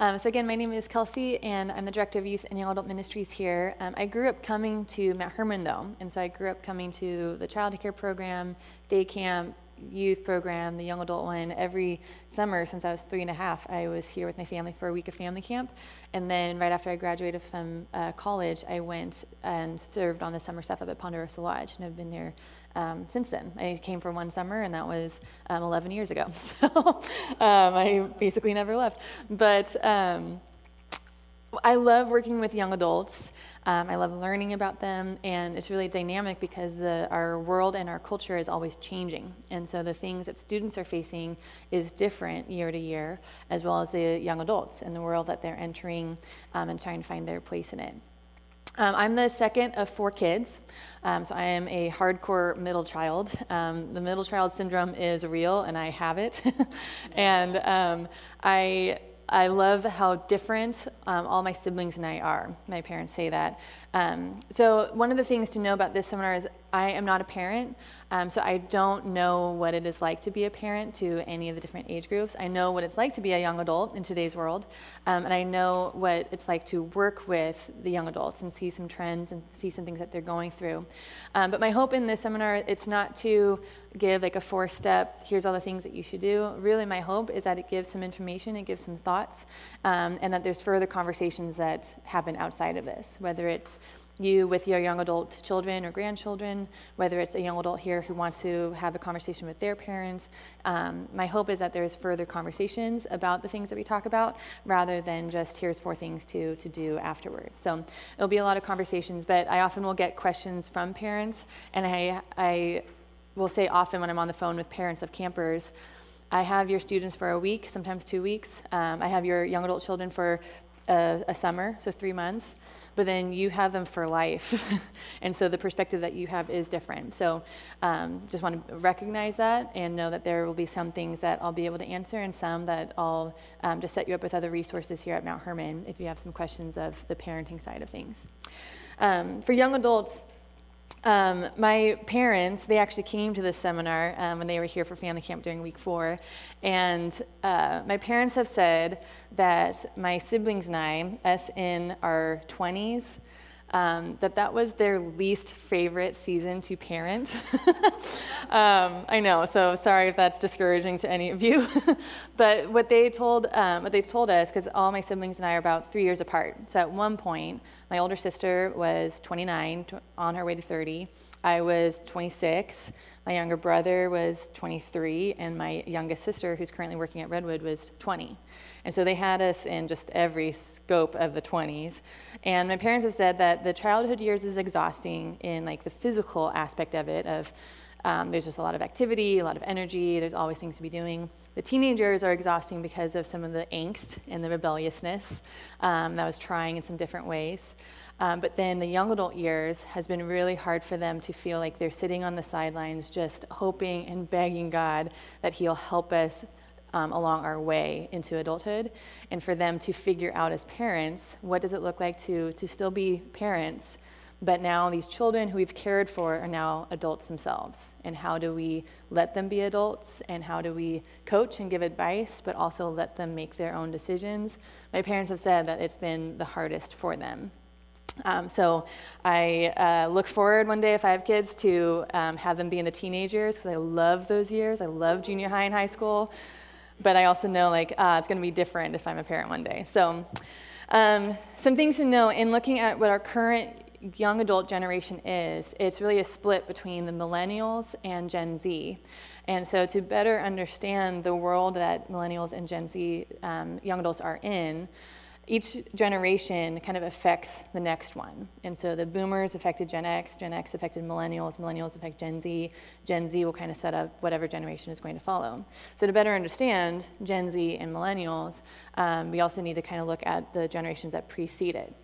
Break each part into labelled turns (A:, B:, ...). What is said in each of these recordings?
A: Um, so again, my name is Kelsey, and I'm the Director of Youth and Young Adult Ministries here. Um, I grew up coming to Mount Hermon, though, and so I grew up coming to the child care program, day camp, youth program, the young adult one. Every summer since I was three and a half, I was here with my family for a week of family camp. And then right after I graduated from uh, college, I went and served on the summer staff up at Ponderosa Lodge, and I've been there um, since then. I came for one summer, and that was um, 11 years ago. So um, I basically never left. But um, I love working with young adults. Um, I love learning about them, and it's really dynamic because uh, our world and our culture is always changing. And so the things that students are facing is different year to year, as well as the young adults and the world that they're entering um, and trying to find their place in it. Um, I'm the second of four kids, um, so I am a hardcore middle child. Um, the middle child syndrome is real, and I have it. and um, I I love how different um, all my siblings and I are. My parents say that. Um, so one of the things to know about this seminar is I am not a parent, um, so I don't know what it is like to be a parent to any of the different age groups. I know what it's like to be a young adult in today's world, um, and I know what it's like to work with the young adults and see some trends and see some things that they're going through. Um, but my hope in this seminar, it's not to give like a four step, here's all the things that you should do. Really, my hope is that it gives some information, it gives some thoughts, um, and that there's further conversations that happen outside of this, whether it's you with your young adult children or grandchildren, whether it's a young adult here who wants to have a conversation with their parents. Um, my hope is that there's further conversations about the things that we talk about rather than just here's four things to, to do afterwards. So it'll be a lot of conversations, but I often will get questions from parents, and I, I will say often when I'm on the phone with parents of campers, I have your students for a week, sometimes two weeks. Um, I have your young adult children for a, a summer, so three months but then you have them for life. and so the perspective that you have is different. So um, just want to recognize that and know that there will be some things that I'll be able to answer and some that I'll um, just set you up with other resources here at Mount Hermon if you have some questions of the parenting side of things. Um, for young adults, um, my parents, they actually came to this seminar um, when they were here for family camp during week four. And uh, my parents have said that my siblings and I, us in our 20s, um, that that was their least favorite season to parent. um, I know, so sorry if that's discouraging to any of you. but what they told, um, what they told us, because all my siblings and I are about three years apart. So at one point, my older sister was 29, on her way to 30. I was 26. My younger brother was 23, and my youngest sister, who's currently working at Redwood, was 20. And so they had us in just every scope of the 20s. And my parents have said that the childhood years is exhausting in like the physical aspect of it, of um, there's just a lot of activity, a lot of energy, there's always things to be doing. The teenagers are exhausting because of some of the angst and the rebelliousness um, that was trying in some different ways. Um, but then the young adult years has been really hard for them to feel like they're sitting on the sidelines just hoping and begging God that He'll help us um, along our way into adulthood. And for them to figure out as parents what does it look like to, to still be parents but now these children who we've cared for are now adults themselves. And how do we let them be adults? And how do we coach and give advice but also let them make their own decisions? My parents have said that it's been the hardest for them. Um, so I uh, look forward one day if I have kids to um, have them be in the teenagers because I love those years. I love junior high and high school but I also know like uh, it's going to be different if I'm a parent one day. So, um, some things to know in looking at what our current young adult generation is, it's really a split between the millennials and Gen Z. And so, to better understand the world that millennials and Gen Z um, young adults are in, each generation kind of affects the next one. And so the boomers affected Gen X, Gen X affected millennials, millennials affect Gen Z, Gen Z will kind of set up whatever generation is going to follow. So to better understand Gen Z and millennials, um, we also need to kind of look at the generations that preceded.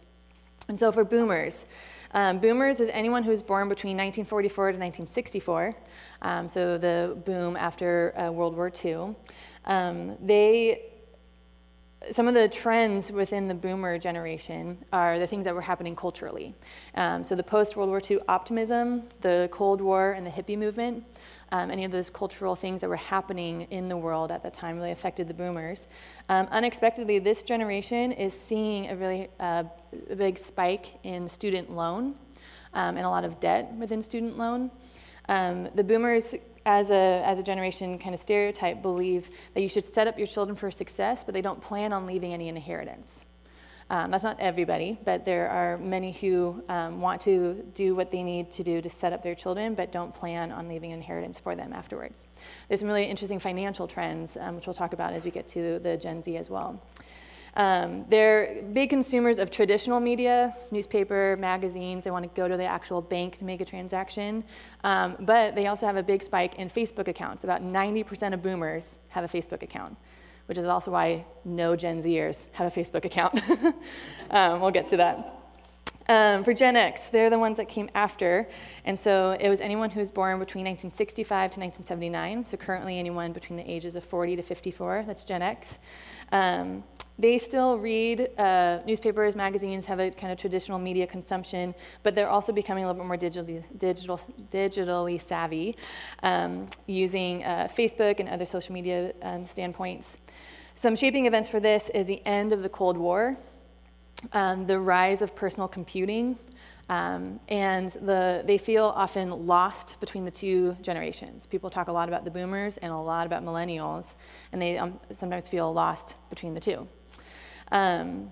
A: And so for boomers, um, boomers is anyone who was born between 1944 to 1964, um, so the boom after uh, World War II. Um, they some of the trends within the boomer generation are the things that were happening culturally. Um, so the post-World War II optimism, the Cold War, and the hippie movement, um, any of those cultural things that were happening in the world at the time really affected the boomers. Um, unexpectedly, this generation is seeing a really uh, big spike in student loan um, and a lot of debt within student loan. Um, the boomers as a, as a generation kind of stereotype, believe that you should set up your children for success, but they don't plan on leaving any inheritance. Um, that's not everybody, but there are many who um, want to do what they need to do to set up their children, but don't plan on leaving inheritance for them afterwards. There's some really interesting financial trends, um, which we'll talk about as we get to the Gen Z as well. Um, they're big consumers of traditional media, newspaper, magazines. They want to go to the actual bank to make a transaction. Um, but they also have a big spike in Facebook accounts. About 90% of boomers have a Facebook account, which is also why no Gen Zers have a Facebook account. um, we'll get to that. Um, for Gen X, they're the ones that came after. And so it was anyone who was born between 1965 to 1979. So currently anyone between the ages of 40 to 54, that's Gen X. Um, they still read uh, newspapers, magazines, have a kind of traditional media consumption, but they're also becoming a little bit more digitally, digital, digitally savvy, um, using uh, Facebook and other social media um, standpoints. Some shaping events for this is the end of the Cold War, um, the rise of personal computing, um, and the, they feel often lost between the two generations. People talk a lot about the boomers and a lot about millennials, and they um, sometimes feel lost between the two. Um,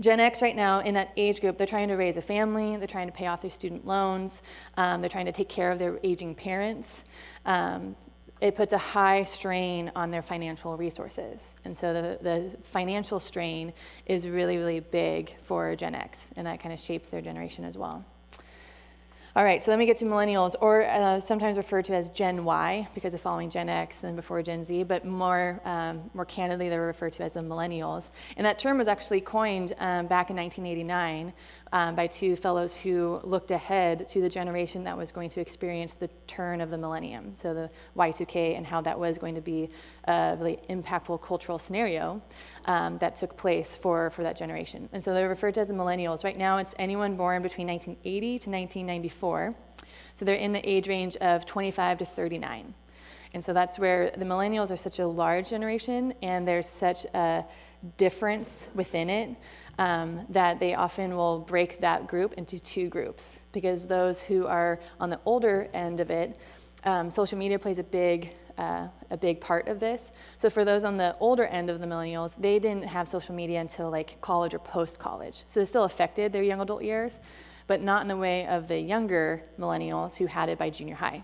A: Gen X right now in that age group, they're trying to raise a family, they're trying to pay off their student loans, um, they're trying to take care of their aging parents. Um, it puts a high strain on their financial resources. And so the, the financial strain is really, really big for Gen X, and that kind of shapes their generation as well. All right, so then we get to millennials, or uh, sometimes referred to as Gen Y because of following Gen X and before Gen Z, but more, um, more candidly, they're referred to as the millennials. And that term was actually coined um, back in 1989 um, by two fellows who looked ahead to the generation that was going to experience the turn of the millennium, so the Y2K and how that was going to be a really impactful cultural scenario um, that took place for, for that generation. And so they're referred to as the millennials. Right now, it's anyone born between 1980 to 1994. So they're in the age range of 25 to 39. And so that's where the millennials are such a large generation and there's such a difference within it um, that they often will break that group into two groups because those who are on the older end of it, um, social media plays a big uh, a big part of this. So for those on the older end of the millennials, they didn't have social media until like college or post-college. So it still affected their young adult years, but not in the way of the younger millennials who had it by junior high.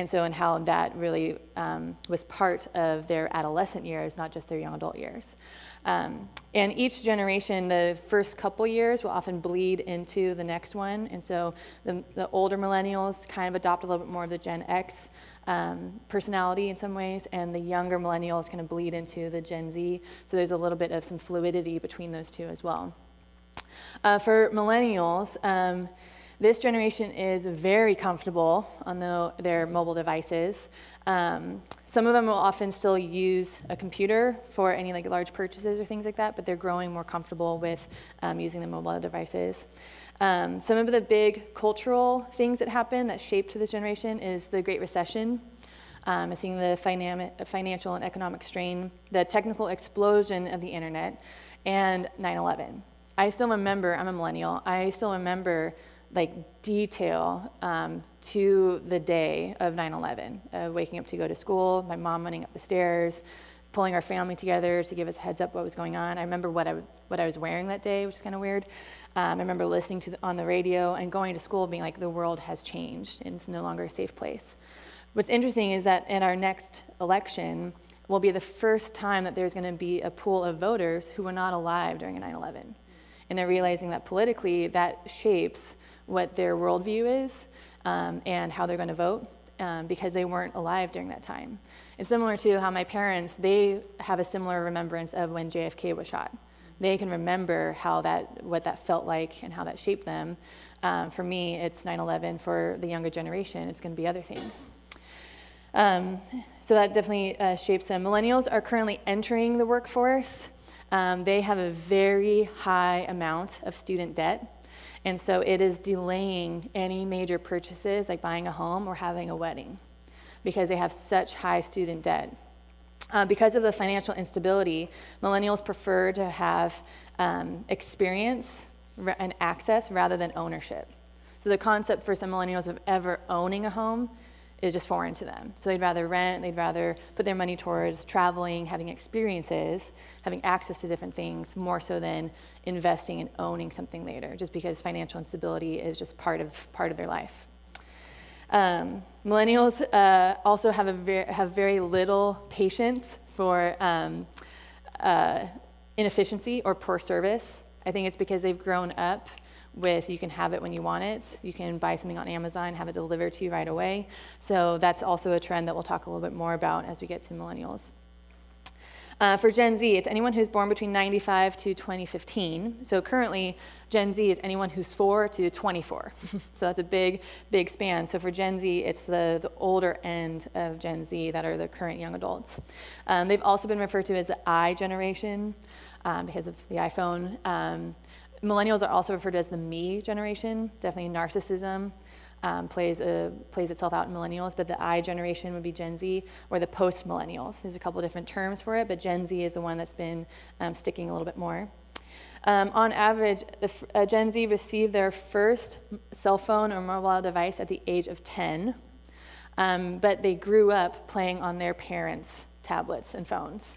A: And so, and how that really um, was part of their adolescent years, not just their young adult years. Um, and each generation, the first couple years will often bleed into the next one. And so the, the older millennials kind of adopt a little bit more of the Gen X um, personality in some ways, and the younger millennials kind of bleed into the Gen Z. So there's a little bit of some fluidity between those two as well. Uh, for millennials, um, this generation is very comfortable on the, their mobile devices. Um, some of them will often still use a computer for any like large purchases or things like that, but they're growing more comfortable with um, using the mobile devices. Um, some of the big cultural things that happen that shaped this generation is the Great Recession, um, seeing the financial and economic strain, the technical explosion of the internet, and 9/11. I still remember. I'm a millennial. I still remember like detail um, to the day of 9-11 uh, waking up to go to school my mom running up the stairs pulling our family together to give us heads up what was going on. I remember what i, what I was wearing that day which is kind of weird. Um, i remember listening to the, on the radio and going to school being like the world has changed and it's no longer a safe place. What's interesting is that in our next election will be the first time that there's going to be a pool of voters who were not alive during a 9-11 and they're realizing that politically that shapes what their worldview is um, and how they're going to vote um, because they weren't alive during that time. It's similar to how my parents, they have a similar remembrance of when JFK was shot. They can remember how that, what that felt like and how that shaped them. Um, for me, it's 9-11. For the younger generation, it's going to be other things. Um, so that definitely uh, shapes them. Millennials are currently entering the workforce. um, they have a very high amount of student debt. And so it is delaying any major purchases like buying a home or having a wedding because they have such high student debt. Uh, because of the financial instability, millennials prefer to have um, experience and access rather than ownership. So the concept for some millennials of ever owning a home is just foreign to them. So they'd rather rent, they'd rather put their money towards traveling, having experiences, having access to different things, more so than investing and owning something later, just because financial instability is just part of, part of their life. Um, millennials uh, also have, a ver- have very little patience for um, uh, inefficiency or poor service. I think it's because they've grown up with you can have it when you want it. You can buy something on Amazon, have it delivered to you right away. So that's also a trend that we'll talk a little bit more about as we get to millennials. Uh, for Gen Z, it's anyone who's born between 95 to 2015. So currently, Gen Z is anyone who's 4 to 24. so that's a big, big span. So for Gen Z, it's the, the older end of Gen Z that are the current young adults. Um, they've also been referred to as the I generation um, because of the iPhone. Um, millennials are also referred to as the me generation, definitely narcissism. Um, plays, a, plays itself out in millennials, but the I generation would be Gen Z or the post millennials. There's a couple different terms for it, but Gen Z is the one that's been um, sticking a little bit more. Um, on average, the, uh, Gen Z received their first cell phone or mobile device at the age of 10, um, but they grew up playing on their parents' tablets and phones.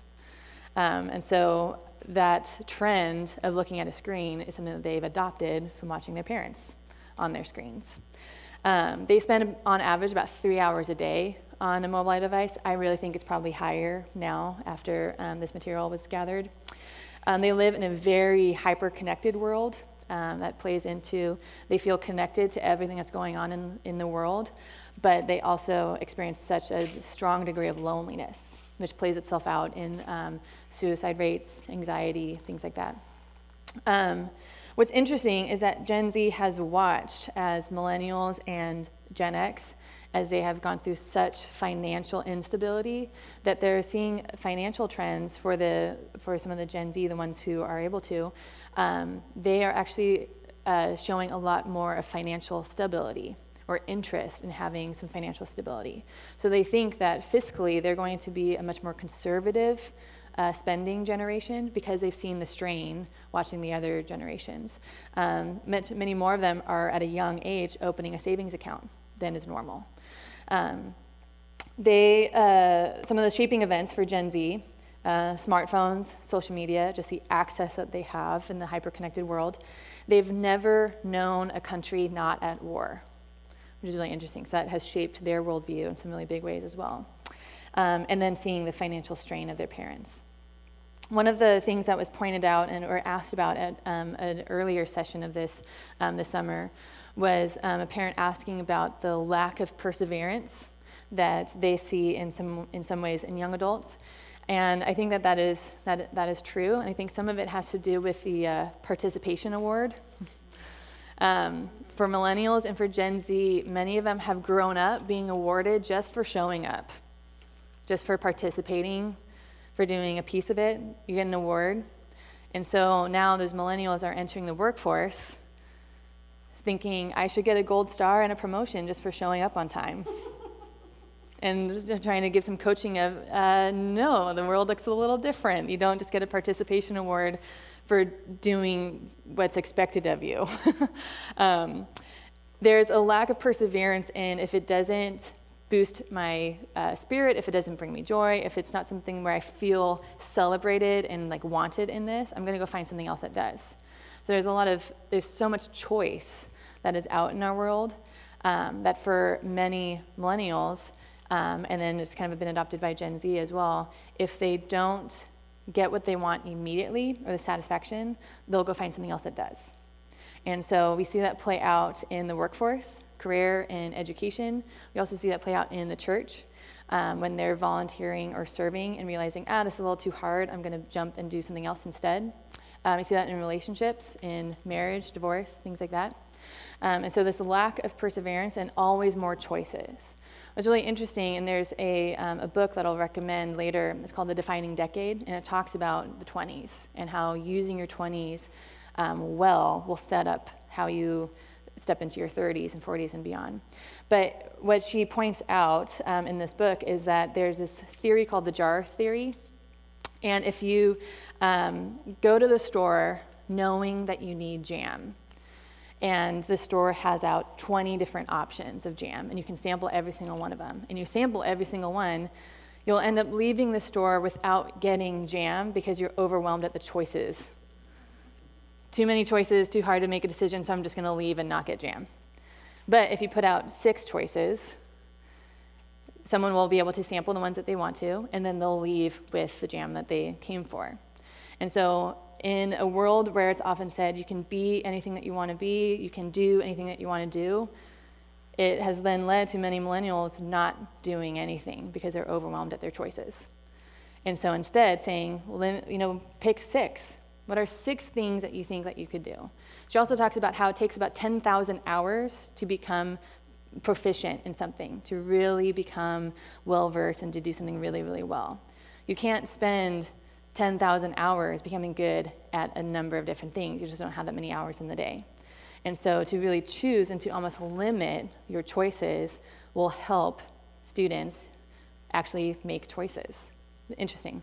A: Um, and so that trend of looking at a screen is something that they've adopted from watching their parents on their screens. Um, they spend on average about three hours a day on a mobile device. I really think it's probably higher now after um, this material was gathered. Um, they live in a very hyper connected world um, that plays into, they feel connected to everything that's going on in, in the world, but they also experience such a strong degree of loneliness which plays itself out in um, suicide rates, anxiety, things like that. Um, what's interesting is that Gen Z has watched as millennials and Gen X, as they have gone through such financial instability, that they're seeing financial trends for, the, for some of the Gen Z, the ones who are able to, um, they are actually uh, showing a lot more of financial stability or interest in having some financial stability. So they think that fiscally they're going to be a much more conservative uh, spending generation because they've seen the strain watching the other generations. Um, many more of them are at a young age opening a savings account than is normal. Um, they, uh, some of the shaping events for Gen Z, uh, smartphones, social media, just the access that they have in the hyper-connected world, they've never known a country not at war which is really interesting. So that has shaped their worldview in some really big ways as well. Um, and then seeing the financial strain of their parents. One of the things that was pointed out and or asked about at um, an earlier session of this um, this summer was um, a parent asking about the lack of perseverance that they see in some in some ways in young adults. And I think that that is, that, that is true. And I think some of it has to do with the uh, participation award. um, for millennials and for Gen Z, many of them have grown up being awarded just for showing up, just for participating, for doing a piece of it. You get an award. And so now those millennials are entering the workforce thinking, I should get a gold star and a promotion just for showing up on time. and trying to give some coaching of, uh, no, the world looks a little different. You don't just get a participation award for doing what's expected of you. um, there's a lack of perseverance in if it doesn't boost my uh, spirit, if it doesn't bring me joy, if it's not something where I feel celebrated and like wanted in this, I'm gonna go find something else that does. So there's a lot of, there's so much choice that is out in our world um, that for many millennials, um, and then it's kind of been adopted by Gen Z as well, if they don't get what they want immediately or the satisfaction, they'll go find something else that does. And so we see that play out in the workforce, career, and education. We also see that play out in the church um, when they're volunteering or serving and realizing, ah, this is a little too hard, I'm going to jump and do something else instead. Um, we see that in relationships, in marriage, divorce, things like that. Um, and so this lack of perseverance and always more choices was really interesting, and there's a, um, a book that I'll recommend later. It's called The Defining Decade, and it talks about the 20s and how using your 20s um, well will set up how you step into your 30s and 40s and beyond. But what she points out um, in this book is that there's this theory called the jar theory. And if you um, go to the store knowing that you need jam, and the store has out 20 different options of jam, and you can sample every single one of them, and you sample every single one, you'll end up leaving the store without getting jam because you're overwhelmed at the choices too many choices, too hard to make a decision, so I'm just to leave and not get jam. But if you put out six choices, someone will be able to sample the ones that they want to, and then they'll leave with the jam that they came for. And so, in a world where it's often said you can be anything that you want to be, you can do anything that you want to do, it has then led to many millennials not doing anything because they're overwhelmed at their choices. And so instead, saying, you know, pick six, what are six things that you think that you could do? She also talks about how it takes about 10,000 hours to become proficient in something, to really become well versed and to do something really, really well. You can't spend 10,000 hours becoming good at a number of different things. You just don't have that many hours in the day. And so to really choose and to almost limit your choices will help students actually make choices. Interesting.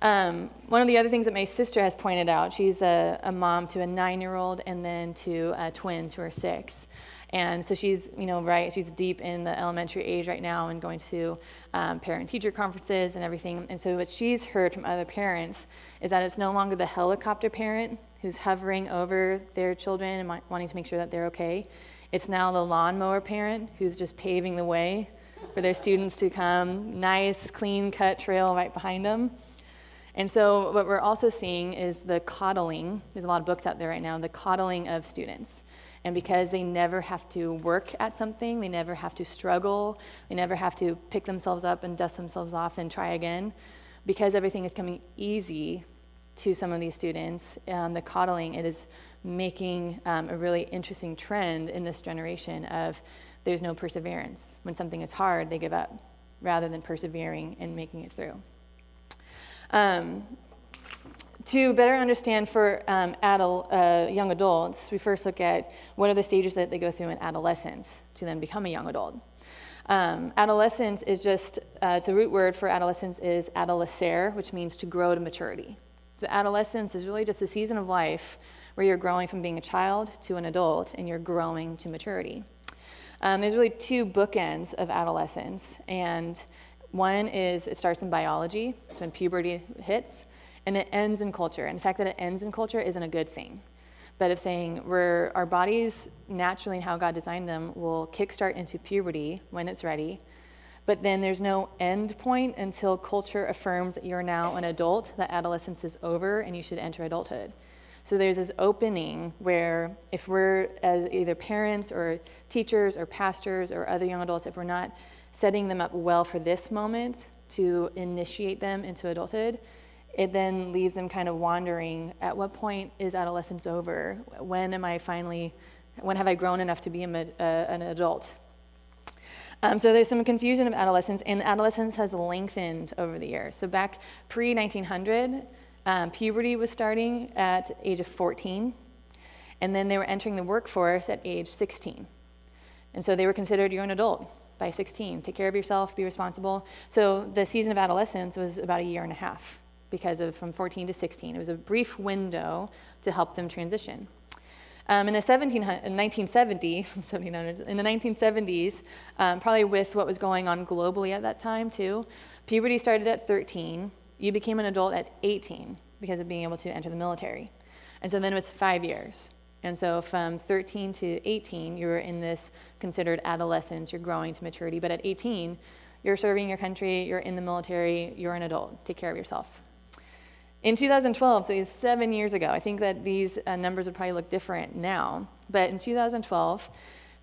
A: Um, one of the other things that my sister has pointed out, she's a, a mom to a nine-year-old and then to uh, twins who are six. And so she's, you know, right, she's deep in the elementary age right now and going to um, parent-teacher conferences and everything. And so what she's heard from other parents is that it's no longer the helicopter parent who's hovering over their children and wanting to make sure that they're okay. It's now the lawnmower parent who's just paving the way for their students to come, nice, clean-cut trail right behind them. And so what we're also seeing is the coddling, there's a lot of books out there right now, the coddling of students. And because they never have to work at something, they never have to struggle, they never have to pick themselves up and dust themselves off and try again, because everything is coming easy to some of these students, um, the coddling, it is making um, a really interesting trend in this generation of there's no perseverance. When something is hard, they give up rather than persevering and making it through. Um, to better understand for um, adult, uh, young adults, we first look at what are the stages that they go through in adolescence to then become a young adult. Um, adolescence is just, uh, it's a root word for adolescence is adolescere, which means to grow to maturity. So adolescence is really just a season of life where you're growing from being a child to an adult and you're growing to maturity. Um, there's really two bookends of adolescence, and one is it starts in biology, it's when puberty hits, and it ends in culture. And the fact that it ends in culture isn't a good thing. But of saying we're, our bodies, naturally and how God designed them, will kickstart into puberty when it's ready. But then there's no end point until culture affirms that you're now an adult, that adolescence is over, and you should enter adulthood. So there's this opening where if we're as either parents or teachers or pastors or other young adults, if we're not setting them up well for this moment to initiate them into adulthood, it then leaves them kind of wandering. At what point is adolescence over? When am I finally, when have I grown enough to be a, uh, an adult? Um, so there's some confusion of adolescence, and adolescence has lengthened over the years. So back pre 1900, um, puberty was starting at age of 14, and then they were entering the workforce at age 16. And so they were considered you're an adult by 16. Take care of yourself, be responsible. So the season of adolescence was about a year and a half because of from 14 to 16. It was a brief window to help them transition. Um, in the 1970, in the 1970s, um, probably with what was going on globally at that time too, puberty started at 13. You became an adult at 18 because of being able to enter the military. And so then it was five years. And so from 13 to 18, you're in this considered adolescence, you're growing to maturity. But at 18, you're serving your country, you're in the military, you're an adult. Take care of yourself. In 2012, so it's seven years ago, I think that these uh, numbers would probably look different now. But in 2012,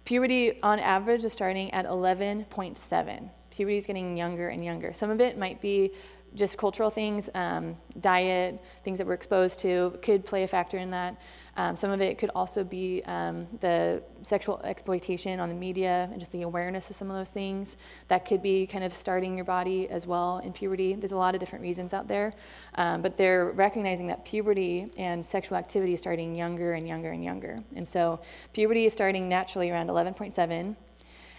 A: puberty on average is starting at 11.7. Puberty is getting younger and younger. Some of it might be just cultural things, um, diet, things that we're exposed to could play a factor in that. Um, some of it could also be um, the sexual exploitation on the media and just the awareness of some of those things. That could be kind of starting your body as well in puberty. There's a lot of different reasons out there, um, but they're recognizing that puberty and sexual activity is starting younger and younger and younger. And so puberty is starting naturally around 11.7.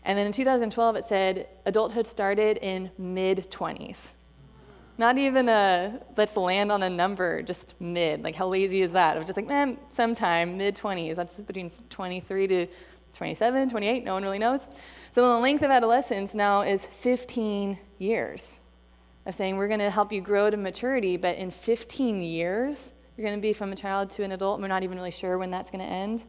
A: And then in 2012, it said adulthood started in mid 20s. Not even a let's land on a number, just mid. Like, how lazy is that? Of just like, man, sometime, mid 20s. That's between 23 to 27, 28, no one really knows. So the length of adolescence now is 15 years of saying we're going to help you grow to maturity, but in 15 years, you're going to be from a child to an adult, and we're not even really sure when that's going to end.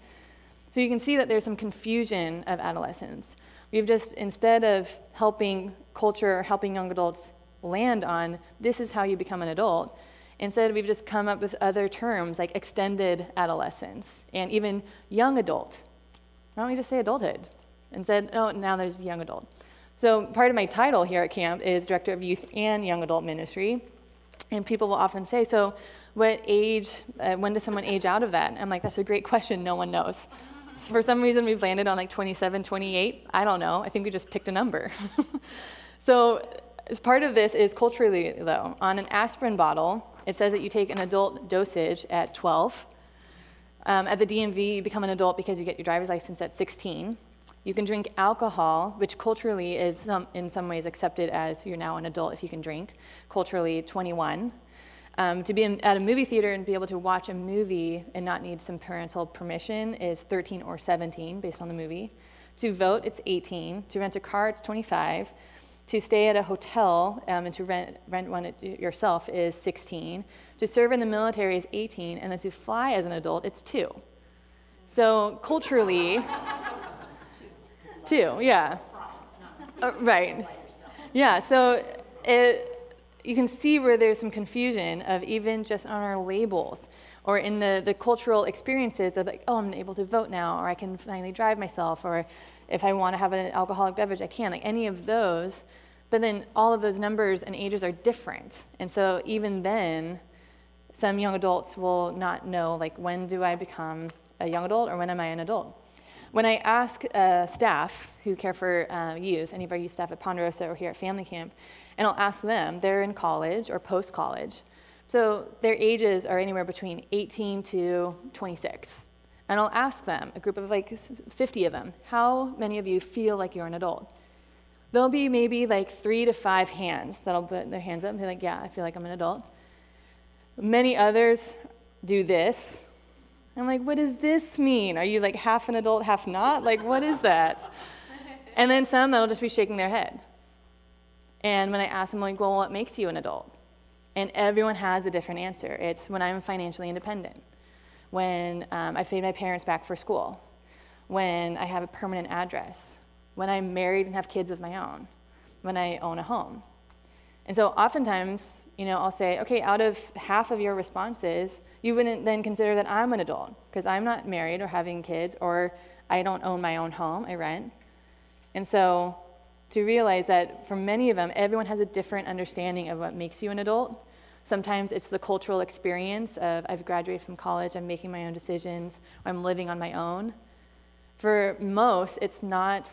A: So you can see that there's some confusion of adolescence. We've just, instead of helping culture helping young adults land on this is how you become an adult. Instead, we've just come up with other terms like extended adolescence and even young adult. Why don't we just say adulthood? And said, oh, now there's young adult. So part of my title here at camp is Director of Youth and Young Adult Ministry. And people will often say, so what age, uh, when does someone age out of that? I'm like, that's a great question, no one knows. So for some reason, we've landed on like 27, 28. I don't know. I think we just picked a number. so as part of this is culturally, though. On an aspirin bottle, it says that you take an adult dosage at 12. Um, at the DMV, you become an adult because you get your driver's license at 16. You can drink alcohol, which culturally is some, in some ways accepted as you're now an adult if you can drink, culturally 21. Um, to be in, at a movie theater and be able to watch a movie and not need some parental permission is 13 or 17 based on the movie. To vote, it's 18. To rent a car, it's 25. To stay at a hotel um, and to rent, rent one yourself is 16. To serve in the military is 18. And then to fly as an adult, it's two. So culturally, two, yeah. Uh, right. Yeah, so it, you can see where there's some confusion of even just on our labels or in the, the cultural experiences of like, oh, I'm able to vote now, or I can finally drive myself, or if I want to have an alcoholic beverage, I can. Like any of those. But then all of those numbers and ages are different. And so even then, some young adults will not know, like, when do I become a young adult or when am I an adult? When I ask uh, staff who care for uh, youth, any of our youth staff at Ponderosa or here at Family Camp, and I'll ask them, they're in college or post college. So their ages are anywhere between 18 to 26. And I'll ask them, a group of like 50 of them, how many of you feel like you're an adult? There'll be maybe like three to five hands that'll put their hands up and be like, yeah, I feel like I'm an adult. Many others do this. I'm like, what does this mean? Are you like half an adult, half not? Like, what is that? and then some that'll just be shaking their head. And when I ask them, like, well, what makes you an adult? And everyone has a different answer. It's when I'm financially independent when um, I've paid my parents back for school, when I have a permanent address, when I'm married and have kids of my own, when I own a home. And so oftentimes, you know, I'll say, okay, out of half of your responses, you wouldn't then consider that I'm an adult because I'm not married or having kids or I don't own my own home, I rent. And so to realize that for many of them, everyone has a different understanding of what makes you an adult. Sometimes it's the cultural experience of I've graduated from college, I'm making my own decisions, I'm living on my own. For most, it's not,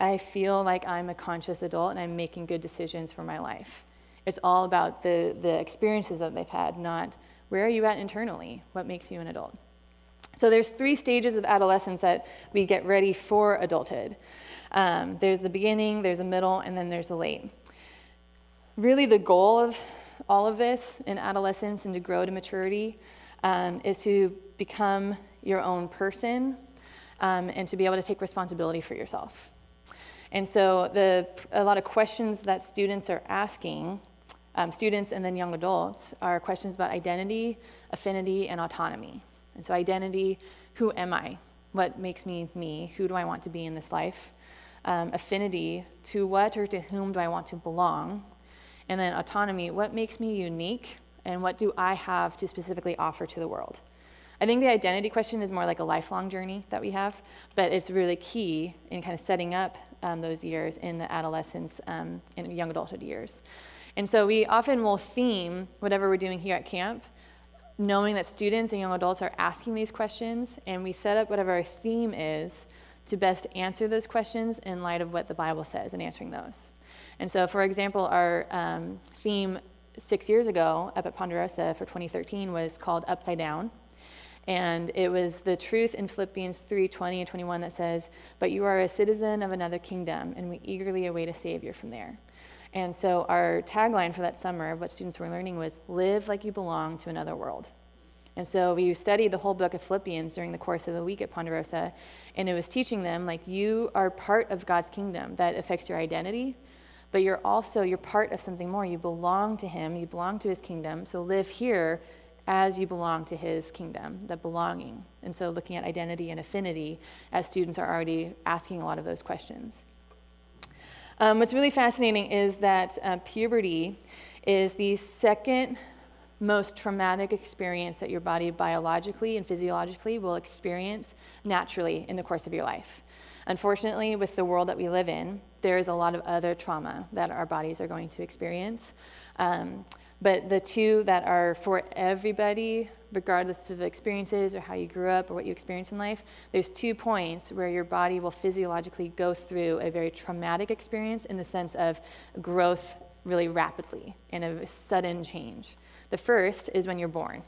A: I feel like I'm a conscious adult and I'm making good decisions for my life. It's all about the, the experiences that they've had, not where are you at internally? What makes you an adult? So there's three stages of adolescence that we get ready for adulthood. Um, there's the beginning, there's a middle, and then there's a late. Really, the goal of all of this in adolescence and to grow to maturity um, is to become your own person um, and to be able to take responsibility for yourself. And so, the, a lot of questions that students are asking, um, students and then young adults, are questions about identity, affinity, and autonomy. And so, identity who am I? What makes me me? Who do I want to be in this life? Um, affinity to what or to whom do I want to belong? And then autonomy, what makes me unique and what do I have to specifically offer to the world? I think the identity question is more like a lifelong journey that we have, but it's really key in kind of setting up um, those years in the adolescence um, and young adulthood years. And so we often will theme whatever we're doing here at camp knowing that students and young adults are asking these questions, and we set up whatever our theme is to best answer those questions in light of what the Bible says and answering those. And so, for example, our um, theme six years ago up at Ponderosa for 2013 was called Upside Down. And it was the truth in Philippians 3 20 and 21 that says, But you are a citizen of another kingdom, and we eagerly await a Savior from there. And so our tagline for that summer of what students were learning was live like you belong to another world. And so we studied the whole book of Philippians during the course of the week at Ponderosa, and it was teaching them like you are part of God's kingdom that affects your identity, but you're also you're part of something more. You belong to him, you belong to his kingdom. So live here as you belong to his kingdom, the belonging. And so looking at identity and affinity as students are already asking a lot of those questions. Um, what's really fascinating is that uh, puberty is the second most traumatic experience that your body biologically and physiologically will experience naturally in the course of your life. Unfortunately, with the world that we live in, there is a lot of other trauma that our bodies are going to experience. Um, but the two that are for everybody regardless of experiences or how you grew up or what you experienced in life, there's two points where your body will physiologically go through a very traumatic experience in the sense of growth really rapidly and a sudden change. The first is when you're born.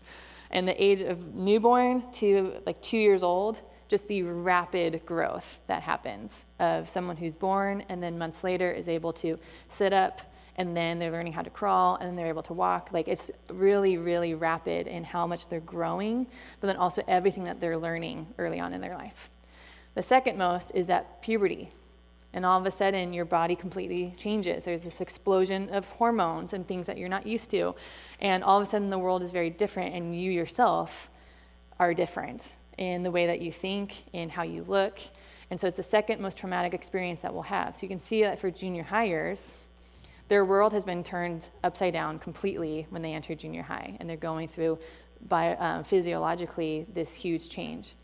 A: and the age of newborn to like two years old, just the rapid growth that happens of someone who's born and then months later is able to sit up, and then they're learning how to crawl and then they're able to walk. Like it's really, really rapid in how much they're growing, but then also everything that they're learning early on in their life. The second most is that puberty. And all of a sudden, your body completely changes. There's this explosion of hormones and things that you're not used to. And all of a sudden, the world is very different, and you yourself are different in the way that you think, in how you look. And so, it's the second most traumatic experience that we'll have. So, you can see that for junior hires, their world has been turned upside down completely when they enter junior high, and they're going through by, um, physiologically this huge change.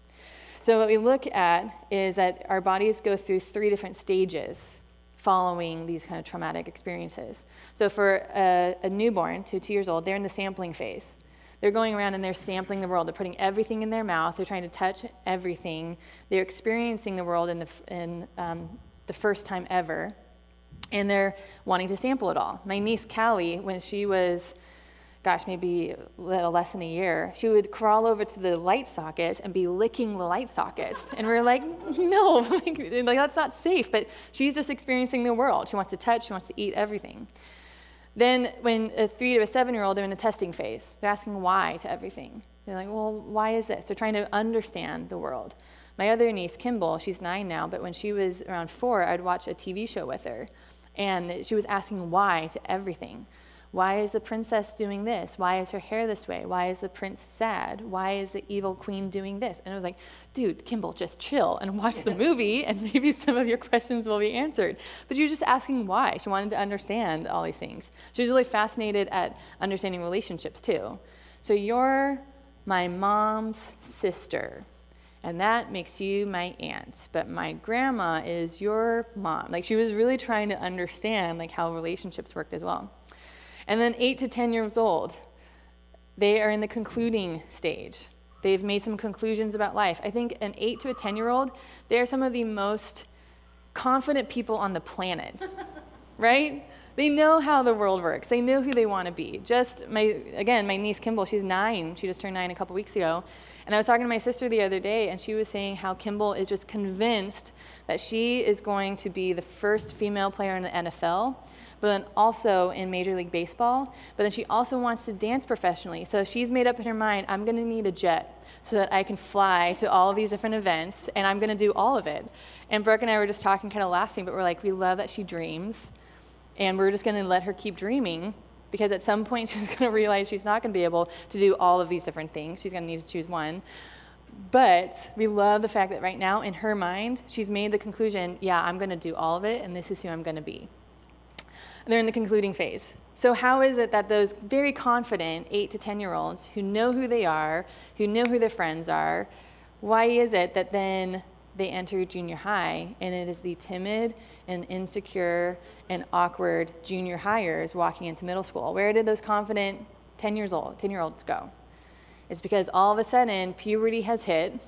A: So, what we look at is that our bodies go through three different stages following these kind of traumatic experiences. So, for a, a newborn to two years old, they're in the sampling phase. They're going around and they're sampling the world. They're putting everything in their mouth. They're trying to touch everything. They're experiencing the world in the, in, um, the first time ever and they're wanting to sample it all. My niece Callie, when she was, gosh, maybe a little less than a year, she would crawl over to the light socket and be licking the light sockets. And we are like, no, like, that's not safe. But she's just experiencing the world. She wants to touch, she wants to eat everything. Then, when a three to a seven year old they're in a testing phase, they're asking why to everything. They're like, well, why is this? They're trying to understand the world. My other niece, Kimball, she's nine now, but when she was around four, I'd watch a TV show with her. And she was asking why to everything. Why is the princess doing this? Why is her hair this way? Why is the prince sad? Why is the evil queen doing this? And I was like, dude, Kimball, just chill and watch the movie, and maybe some of your questions will be answered. But she was just asking why. She wanted to understand all these things. She was really fascinated at understanding relationships, too. So you're my mom's sister and that makes you my aunt but my grandma is your mom like she was really trying to understand like how relationships worked as well and then 8 to 10 years old they are in the concluding stage. They've made some conclusions about life. I think an 8 to a 10 year old they are some of the most confident people on the planet right? They know how the world works. They know who they want to be. Just my again my niece kimball she's nine. She just turned nine a couple weeks ago. And I was talking to my sister the other day, and she was saying how Kimball is just convinced that she is going to be the first female player in the NFL, but then also in Major League Baseball. But then she also wants to dance professionally. So she's made up in her mind, I'm going to need a jet so that I can fly to all of these different events, and I'm going to do all of it. And Brooke and I were just talking, kind of laughing, but we're like, we love that she dreams, and we're just going to let her keep dreaming because at some point she's going to realize she's not going to be able to do all of these different things. She's going to need to choose one. But we love the fact that right now, in her mind, she's made the conclusion yeah, I'm going to do all of it, and this is who I'm going to be. They're in the concluding phase. So, how is it that those very confident 8 to 10 year olds who know who they are, who know who their friends are, why is it that then they enter junior high and it is the timid and insecure and awkward junior hires walking into middle school. Where did those confident 10 years old, 10 year olds go? It's because all of a sudden puberty has hit,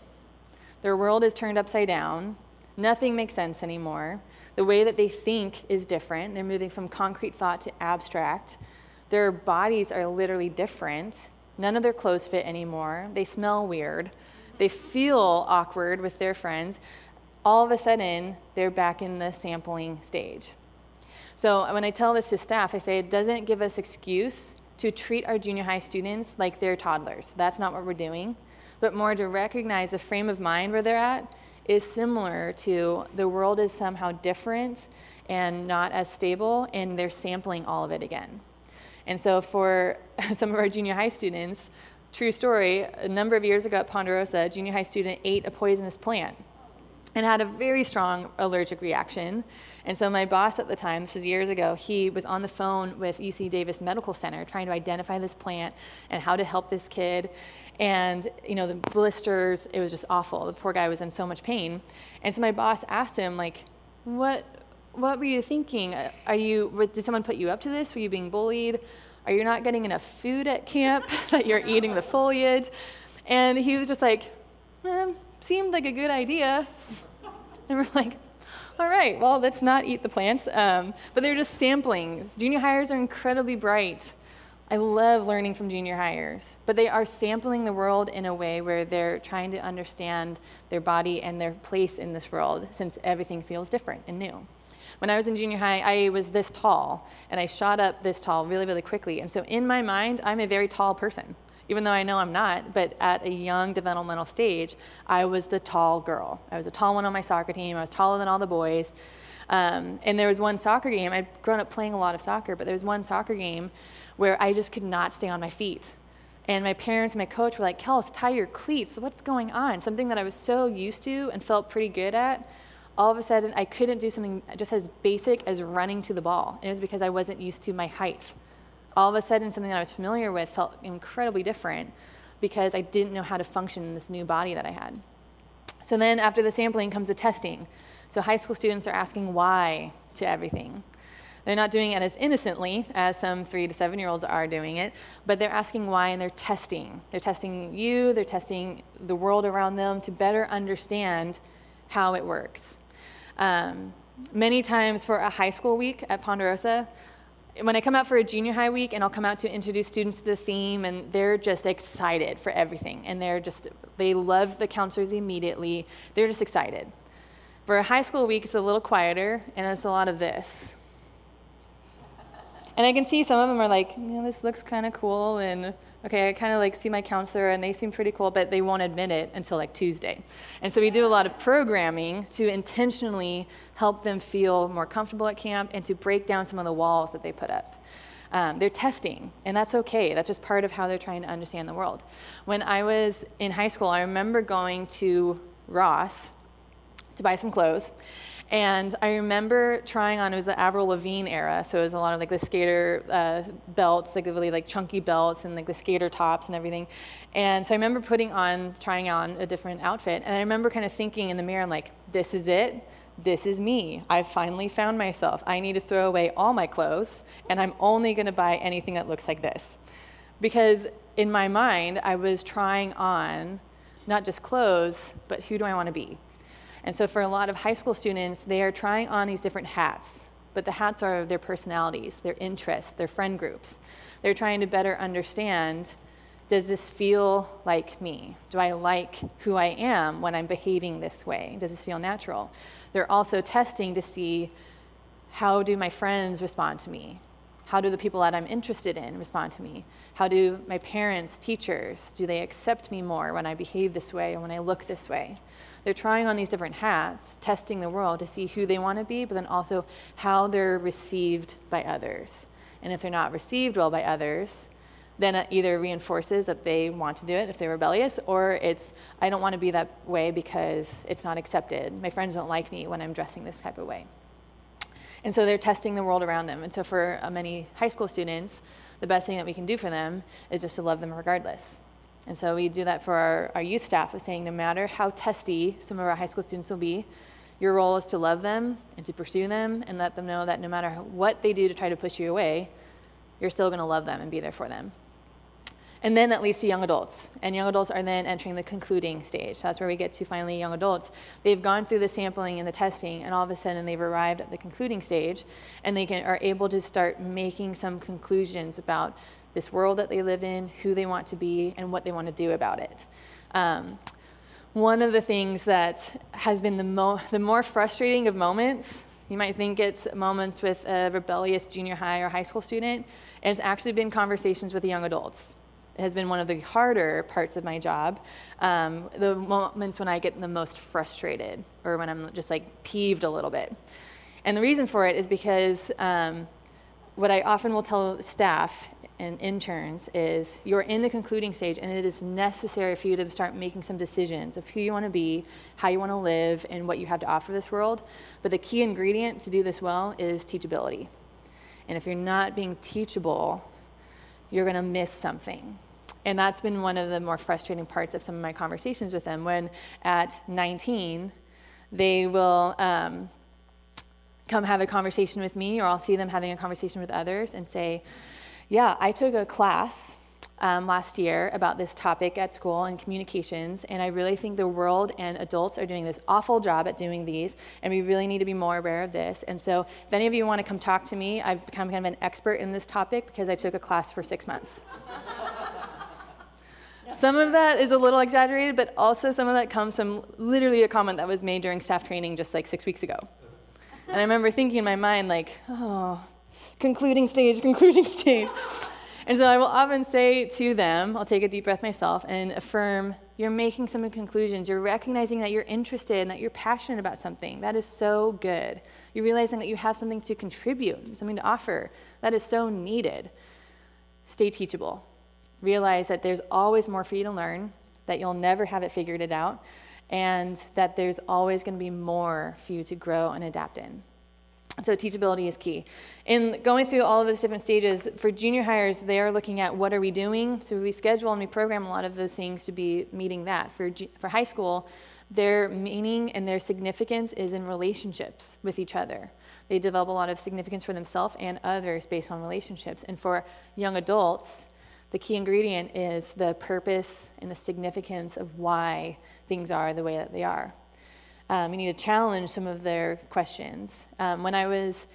A: their world is turned upside down, nothing makes sense anymore. The way that they think is different. They're moving from concrete thought to abstract. Their bodies are literally different. None of their clothes fit anymore. They smell weird. They feel awkward with their friends. All of a sudden, they're back in the sampling stage. So when I tell this to staff, I say it doesn't give us excuse to treat our junior high students like they're toddlers. That's not what we're doing, but more to recognize the frame of mind where they're at is similar to the world is somehow different and not as stable, and they're sampling all of it again. And so for some of our junior high students, true story, a number of years ago at Ponderosa, a junior high student ate a poisonous plant and had a very strong allergic reaction. And so my boss at the time, this was years ago, he was on the phone with UC Davis Medical Center trying to identify this plant and how to help this kid. And you know, the blisters, it was just awful. The poor guy was in so much pain. And so my boss asked him, like, what what were you thinking? Are you did someone put you up to this? Were you being bullied? Are you not getting enough food at camp that you're eating the foliage? And he was just like, eh, seemed like a good idea. And we're like, all right, well, let's not eat the plants. Um, but they're just sampling. Junior hires are incredibly bright. I love learning from junior hires, but they are sampling the world in a way where they're trying to understand their body and their place in this world since everything feels different and new. When I was in junior high, I was this tall, and I shot up this tall really, really quickly. And so in my mind, I'm a very tall person even though I know I'm not, but at a young developmental stage, I was the tall girl. I was a tall one on my soccer team. I was taller than all the boys. Um, and there was one soccer game, I'd grown up playing a lot of soccer, but there was one soccer game where I just could not stay on my feet. And my parents and my coach were like, Kels, tie your cleats. What's going on? Something that I was so used to and felt pretty good at. All of a sudden, I couldn't do something just as basic as running to the ball. And it was because I wasn't used to my height all of a sudden something that I was familiar with felt incredibly different because I didn't know how to function in this new body that I had. So then after the sampling comes the testing. So high school students are asking why to everything. They're not doing it as innocently as some three to seven year olds are doing it, but they're asking why and they're testing. They're testing you, they're testing the world around them to better understand how it works. Um, many times for a high school week at Ponderosa, when I come out for a junior high week and I'll come out to introduce students to the theme and they're just excited for everything and they're just they love the counselors immediately. They're just excited. For a high school week it's a little quieter and it's a lot of this. And I can see some of them are like, yeah, this looks kind of cool and okay, I kind of like see my counselor and they seem pretty cool, but they won't admit it until like Tuesday. And so we do a lot of programming to intentionally help them feel more comfortable at camp and to break down some of the walls that they put up. Um, they're testing, and that's okay. That's just part of how they're trying to understand the world. When I was in high school, I remember going to Ross to buy some clothes, and I remember trying on, it was the Avril Lavigne era, so it was a lot of like the skater uh, belts, like the really like chunky belts and like the skater tops and everything. And so I remember putting on, trying on a different outfit, and I remember kind of thinking in the mirror, I'm like, this is it. This is me. I've finally found myself. I need to throw away all my clothes, and I'm only going to buy anything that looks like this. Because in my mind, I was trying on not just clothes, but who do I want to be? And so for a lot of high school students, they are trying on these different hats, but the hats are their personalities, their interests, their friend groups. They're trying to better understand does this feel like me? Do I like who I am when I'm behaving this way? Does this feel natural? They're also testing to see how do my friends respond to me? How do the people that I'm interested in respond to me? How do my parents, teachers, do they accept me more when I behave this way or when I look this way? They're trying on these different hats, testing the world to see who they want to be, but then also how they're received by others. And if they're not received well by others, then it either reinforces that they want to do it if they're rebellious, or it's, I don't want to be that way because it's not accepted. My friends don't like me when I'm dressing this type of way. And so they're testing the world around them. And so for uh, many high school students, the best thing that we can do for them is just to love them regardless. And so we do that for our, our youth staff of saying no matter how testy some of our high school students will be, your role is to love them and to pursue them and let them know that no matter what they do to try to push you away, you're still going to love them and be there for them. and then that leads to young adults. And young adults are then entering the concluding stage. That's where we get to finally young adults. They've gone through the sampling and the testing, and all of a sudden they've arrived at the concluding stage, and they can, are able to start making some conclusions about this world that they live in, who they want to be, and what they want to do about it. Um, one of the things that has been the, mo- the more frustrating of moments, you might think it's moments with a rebellious junior high or high school student, and it's actually been conversations with young adults. It has been one of the harder parts of my job, um, the moments when I get the most frustrated or when I'm just like peeved a little bit. And the reason for it is because um, what I often will tell staff and interns is you're in the concluding stage and it is necessary for you to start making some decisions of who you want to be, how you want to live, and what you have to offer this world. But the key ingredient to do this well is teachability. And if you're not being teachable, you're going to miss something. And that's been one of the more frustrating parts of some of my conversations with them when at 19, they will um, come have a conversation with me, or I'll see them having a conversation with others and say, yeah, I took a class um, last year about this topic at school and communications, and I really think the world and adults are doing this awful job at doing these, and we really need to be more aware of this. And so, if any of you want to come talk to me, I've become kind of an expert in this topic because I took a class for six months. some of that is a little exaggerated, but also some of that comes from literally a comment that was made during staff training just like six weeks ago. And I remember thinking in my mind, like, oh, concluding stage, concluding stage. And so I will often say to them, I'll take a deep breath myself and affirm, you're making some conclusions. You're recognizing that you're interested and that you're passionate about something. That is so good. You're realizing that you have something to contribute, something to offer. That is so needed. Stay teachable. Realize that there's always more for you to learn, that you'll never have it figured it out, and that there's always going to be more for you to grow and adapt in. So teachability is key. In going through all of those different stages, for junior hires, they are looking at what are we doing. So we schedule and we program a lot of those things to be meeting that. For, for high school, their meaning and their significance is in relationships with each other. They develop a lot of significance for themselves and others based on relationships. And for young adults, the key ingredient is the purpose and the significance of why things are the way that they are. Um, you need to challenge some of their questions. Um, when I was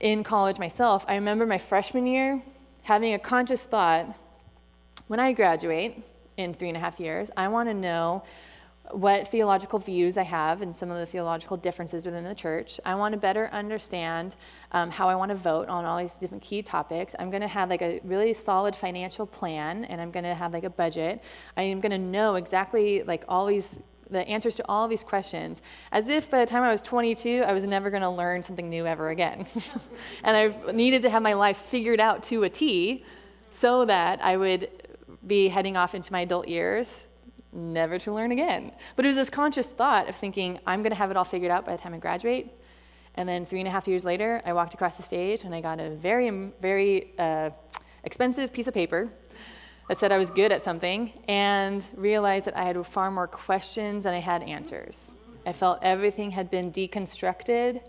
A: in college myself, I remember my freshman year having a conscious thought when I graduate in three and a half years, I want to know what theological views I have and some of the theological differences within the church. I want to better understand um, how I want to vote on all these different key topics. I'm going to have like a really solid financial plan and I'm going to have like a budget. I am going to know exactly like all these the answers to all these questions as if by the time I was 22, I was never going to learn something new ever again. and I needed to have my life figured out to a T so that I would be heading off into my adult years, never to learn again. But it was this conscious thought of thinking, I'm going to have it all figured out by the time I graduate. And then three and a half years later, I walked across the stage and I got a very, very uh, expensive piece of paper that said I was good at something and realized that I had far more questions than I had answers. I felt everything had been deconstructed.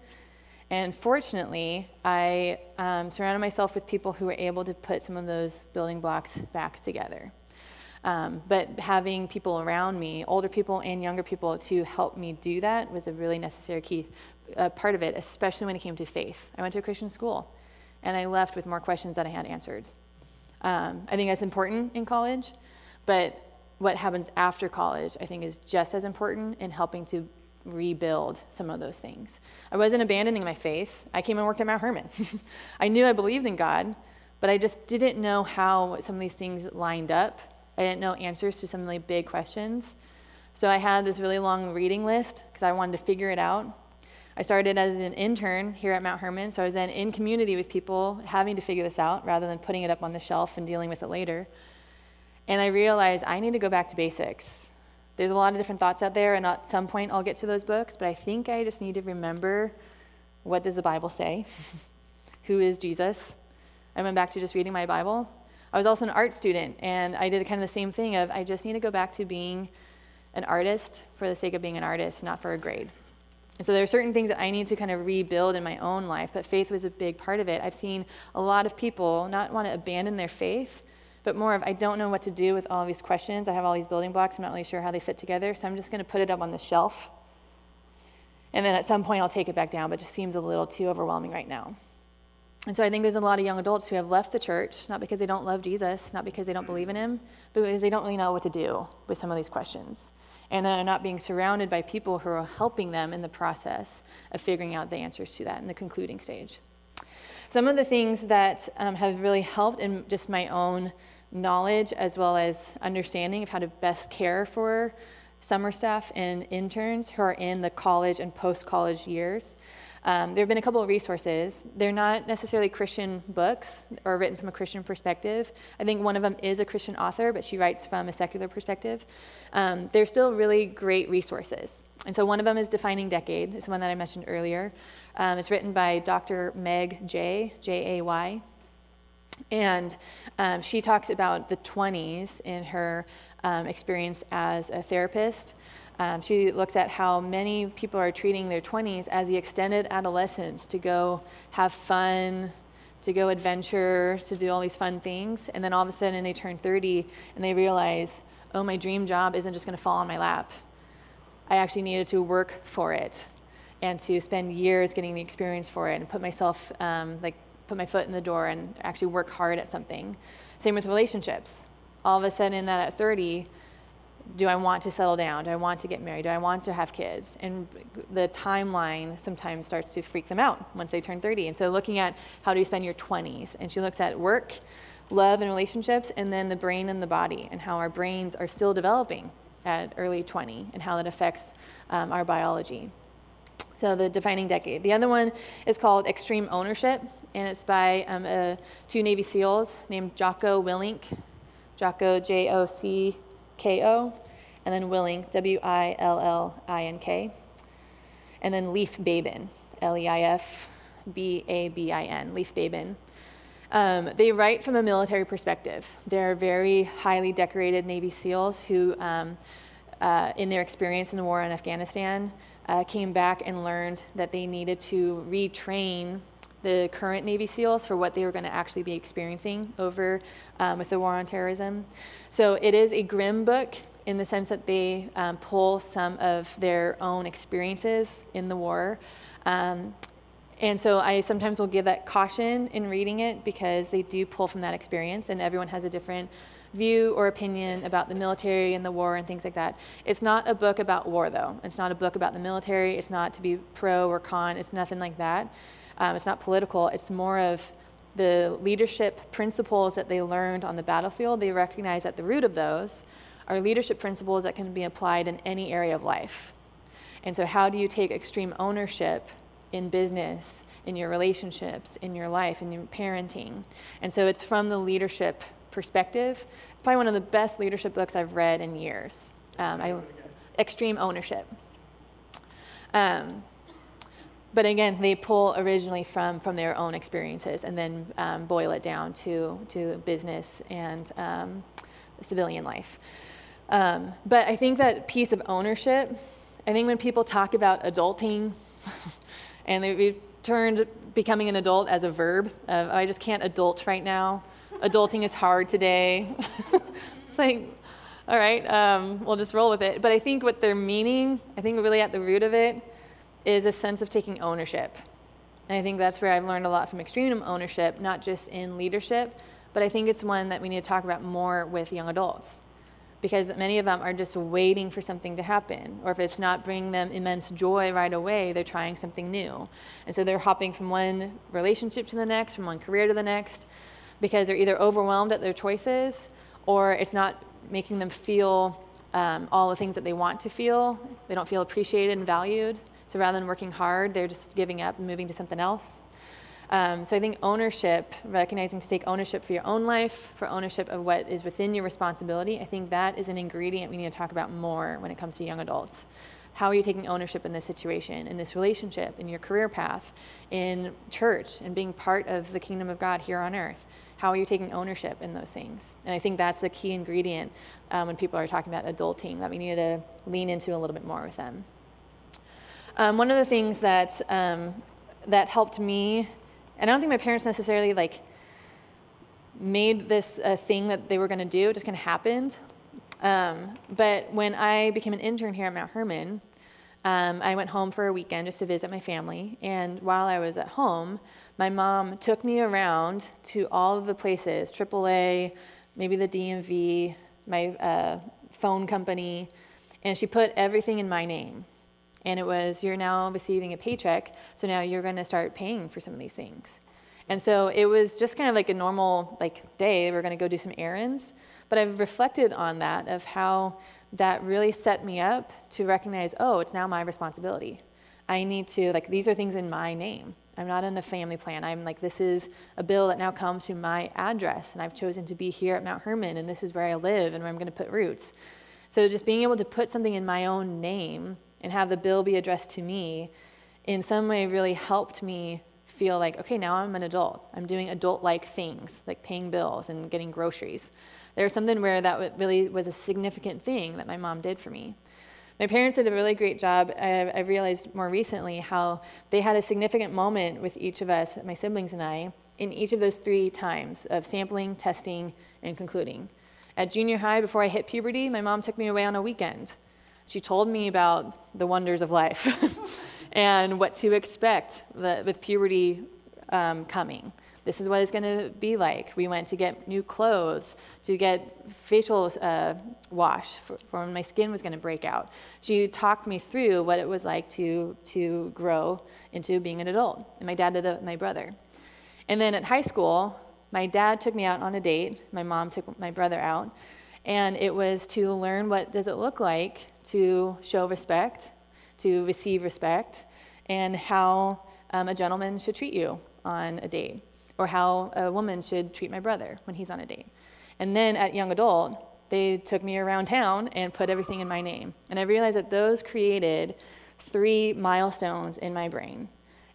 A: And fortunately, I um, surrounded myself with people who were able to put some of those building blocks back together. Um, but having people around me, older people and younger people, to help me do that was a really necessary key uh, part of it, especially when it came to faith. I went to a Christian school, and I left with more questions than I had answered. Um, I think that's important in college, but what happens after college, I think, is just as important in helping to rebuild some of those things. I wasn't abandoning my faith. I came and worked at Mount Hermon. I knew I believed in God, but I just didn't know how some of these things lined up. I didn't know answers to some of the big questions. So I had this really long reading list because I wanted to figure it out. I started as an intern here at Mount Hermon, so I was then in community with people having to figure this out rather than putting it up on the shelf and dealing with it later. And I realized I need to go back to basics. There's a lot of different thoughts out there, and at some point I'll get to those books, but I think I just need to remember what does the Bible say? Who is Jesus? I went back to just reading my Bible. I was also an art student, and I did kind of the same thing of I just need to go back to being an artist for the sake of being an artist, not for a grade. And so there are certain things that I need to kind of rebuild in my own life, but faith was a big part of it. I've seen a lot of people not want to abandon their faith, but more of I don't know what to do with all these questions. I have all these building blocks. I'm not really sure how they fit together, so I'm just going to put it up on the shelf. And then at some point I'll take it back down, but it just seems a little too overwhelming right now. And so I think there's a lot of young adults who have left the church, not because they don't love Jesus, not because they don't believe in him, but because they don't really know what to do with some of these questions. And they're not being surrounded by people who are helping them in the process of figuring out the answers to that in the concluding stage. Some of the things that um, have really helped in just my own knowledge as well as understanding of how to best care for summer staff and interns who are in the college and post college years. Um, there have been a couple of resources. They're not necessarily Christian books or written from a Christian perspective. I think one of them is a Christian author, but she writes from a secular perspective. Um, they're still really great resources. And so one of them is Defining Decade, it's the one that I mentioned earlier. Um, it's written by Dr. Meg Jay, J A Y. And um, she talks about the 20s in her um, experience as a therapist. Um, she looks at how many people are treating their 20s as the extended adolescence to go have fun, to go adventure, to do all these fun things. And then all of a sudden they turn 30 and they realize, oh, my dream job isn't just going to fall on my lap. I actually needed to work for it and to spend years getting the experience for it and put myself, um, like, put my foot in the door and actually work hard at something. Same with relationships. All of a sudden, that at 30, do I want to settle down? Do I want to get married? Do I want to have kids? And the timeline sometimes starts to freak them out once they turn 30. And so, looking at how do you spend your 20s, and she looks at work, love, and relationships, and then the brain and the body, and how our brains are still developing at early 20, and how that affects um, our biology. So, the defining decade. The other one is called Extreme Ownership, and it's by um, uh, two Navy SEALs named Jocko Willink. Jocko, J O C K O, and then Willink, W I L L I N K, and then Leif Babin, L E I F B A B I N, Leif Babin. Um, they write from a military perspective. They're very highly decorated Navy SEALs who, um, uh, in their experience in the war in Afghanistan, uh, came back and learned that they needed to retrain the current Navy SEALs for what they were going to actually be experiencing over um, with the war on terrorism. So it is a grim book in the sense that they um, pull some of their own experiences in the war. Um, and so I sometimes will give that caution in reading it because they do pull from that experience, and everyone has a different view or opinion about the military and the war and things like that. It's not a book about war, though. It's not a book about the military. It's not to be pro or con. It's nothing like that. Um, it's not political. It's more of the leadership principles that they learned on the battlefield. They recognize at the root of those are leadership principles that can be applied in any area of life. And so, how do you take extreme ownership in business, in your relationships, in your life, in your parenting? And so, it's from the leadership perspective. Probably one of the best leadership books I've read in years. Um, I, extreme ownership. Um, but again, they pull originally from, from their own experiences and then um, boil it down to, to business and um, civilian life. Um, but I think that piece of ownership, I think when people talk about adulting, and they, we've turned becoming an adult as a verb, oh, I just can't adult right now. Adulting is hard today. it's like, all right, um, we'll just roll with it. But I think what they're meaning, I think really at the root of it, is a sense of taking ownership. And I think that's where I've learned a lot from extreme ownership, not just in leadership, but I think it's one that we need to talk about more with young adults. Because many of them are just waiting for something to happen. Or if it's not bringing them immense joy right away, they're trying something new. And so they're hopping from one relationship to the next, from one career to the next, because they're either overwhelmed at their choices or it's not making them feel um, all the things that they want to feel. They don't feel appreciated and valued. So rather than working hard, they're just giving up and moving to something else. Um, so I think ownership, recognizing to take ownership for your own life, for ownership of what is within your responsibility, I think that is an ingredient we need to talk about more when it comes to young adults. How are you taking ownership in this situation, in this relationship, in your career path, in church, and being part of the kingdom of God here on earth? How are you taking ownership in those things? And I think that's the key ingredient um, when people are talking about adulting that we need to lean into a little bit more with them. Um, one of the things that, um, that helped me, and I don't think my parents necessarily like made this a thing that they were going to do. It just kind of happened. Um, but when I became an intern here at Mount Hermon, um, I went home for a weekend just to visit my family. And while I was at home, my mom took me around to all of the places AAA, maybe the DMV, my uh, phone company, and she put everything in my name. And it was, you're now receiving a paycheck, so now you're going to start paying for some of these things. And so it was just kind of like a normal like day. We are going to go do some errands. But I've reflected on that of how that really set me up to recognize, oh, it's now my responsibility. I need to, like, these are things in my name. I'm not in a family plan. I'm like, this is a bill that now comes to my address, and I've chosen to be here at Mount Hermon, and this is where I live and where I'm going to put roots. So just being able to put something in my own name and have the bill be addressed to me in some way really helped me feel like, okay, now I'm an adult. I'm doing adult like things, like paying bills and getting groceries. There was something where that really was a significant thing that my mom did for me. My parents did a really great job. I, I realized more recently how they had a significant moment with each of us, my siblings and I, in each of those three times of sampling, testing, and concluding. At junior high, before I hit puberty, my mom took me away on a weekend. She told me about the wonders of life and what to expect with puberty um, coming. This is what it's going to be like. We went to get new clothes, to get facial uh, wash for, for, when my skin was going to break out. She talked me through what it was like to, to grow into being an adult. And my dad did it with my brother. And then at high school, my dad took me out on a date. My mom took my brother out. And it was to learn what does it look like to show respect, to receive respect, and how um, a gentleman should treat you on a date or how a woman should treat my brother when he's on a date. And then at young adult, they took me around town and put everything in my name. And I realized that those created three milestones in my brain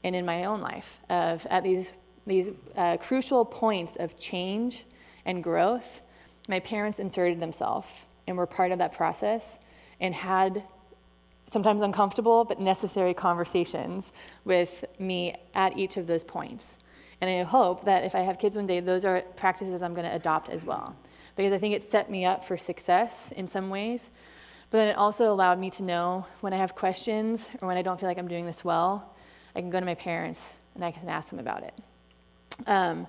A: and in my own life of at these, these uh, crucial points of change and growth, my parents inserted themselves and were part of that process and had sometimes uncomfortable but necessary conversations with me at each of those points. And I hope that if I have kids one day, those are practices I'm going to adopt as well. Because I think it set me up for success in some ways. But then it also allowed me to know when I have questions or when I don't feel like I'm doing this well, I can go to my parents and I can ask them about it. Um,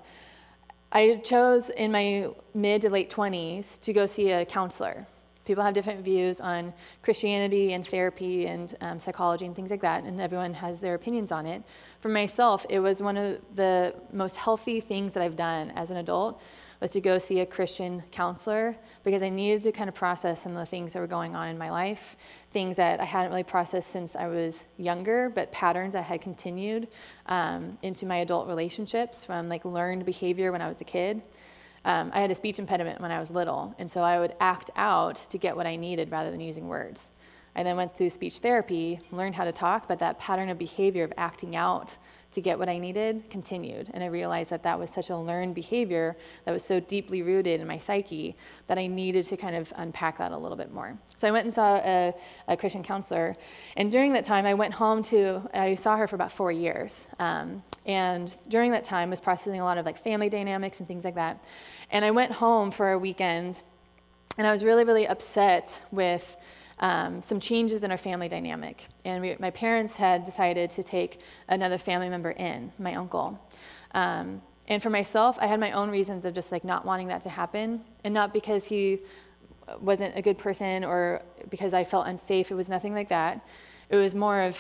A: I chose in my mid to late 20s to go see a counselor. People have different views on Christianity and therapy and um, psychology and things like that, and everyone has their opinions on it for myself, it was one of the most healthy things that I've done as an adult was to go see a Christian counselor because I needed to kind of process some of the things that were going on in my life, things that I hadn't really processed since I was younger, but patterns that had continued um, into my adult relationships from like learned behavior when I was a kid. Um, I had a speech impediment when I was little, and so I would act out to get what I needed rather than using words. I then went through speech therapy, learned how to talk, but that pattern of behavior of acting out to get what I needed continued. And I realized that that was such a learned behavior that was so deeply rooted in my psyche that I needed to kind of unpack that a little bit more. So I went and saw a, a Christian counselor. And during that time, I went home to, I saw her for about four years. Um, and during that time, was processing a lot of like family dynamics and things like that. And I went home for a weekend, and I was really, really upset with um, some changes in our family dynamic. And we, my parents had decided to take another family member in, my uncle. Um, and for myself, I had my own reasons of just like not wanting that to happen, and not because he wasn't a good person or because I felt unsafe. It was nothing like that. It was more of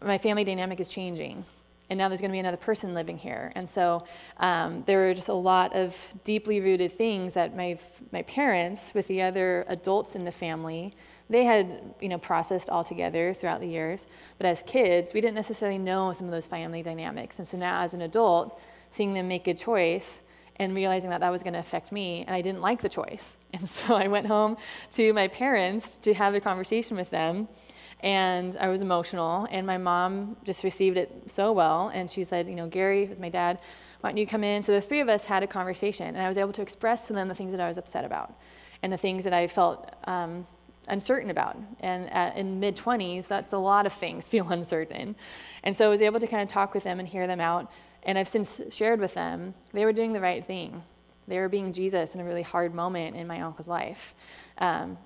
A: my family dynamic is changing, and now there's going to be another person living here. And so um, there were just a lot of deeply rooted things that my my parents, with the other adults in the family, they had you know processed all together throughout the years. But as kids we didn't necessarily know some of those family dynamics. And so now as an adult seeing them make a choice and realizing that that was going to affect me and i didn't like the choice. And so i went home to my parents to have a conversation with them and i was emotional and my mom just received it so well and she said you know gary was my dad why don't you come in so the three of us had a conversation and i was able to express to them the things that i was upset about and the things that i felt um, uncertain about. And at, in mid 20s, that's a lot of things feel uncertain. And so I was able to kind of talk with them and hear them out. And I've since shared with them they were doing the right thing. They were being Jesus in a really hard moment in my uncle's life. Um,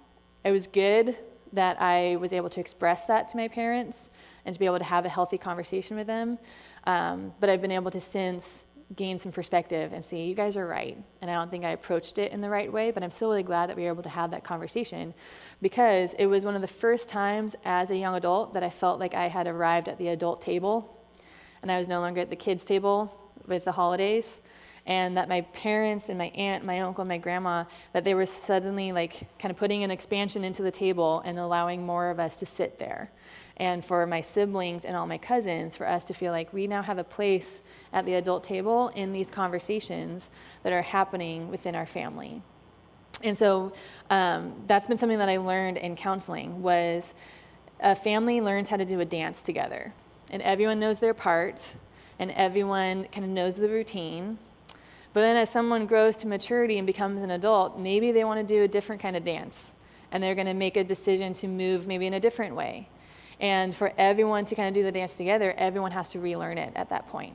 A: it was good that I was able to express that to my parents and to be able to have a healthy conversation with them. Um, but I've been able to since gain some perspective and see you guys are right. And I don't think I approached it in the right way, but I'm still really glad that we were able to have that conversation because it was one of the first times as a young adult that I felt like I had arrived at the adult table and I was no longer at the kids' table with the holidays. And that my parents and my aunt, my uncle, and my grandma, that they were suddenly like kind of putting an expansion into the table and allowing more of us to sit there and for my siblings and all my cousins, for us to feel like we now have a place at the adult table in these conversations that are happening within our family. And so um, that's been something that I learned in counseling was a family learns how to do a dance together. And everyone knows their part, and everyone kind of knows the routine. But then as someone grows to maturity and becomes an adult, maybe they want to do a different kind of dance. And they're going to make a decision to move maybe in a different way. And for everyone to kind of do the dance together, everyone has to relearn it at that point.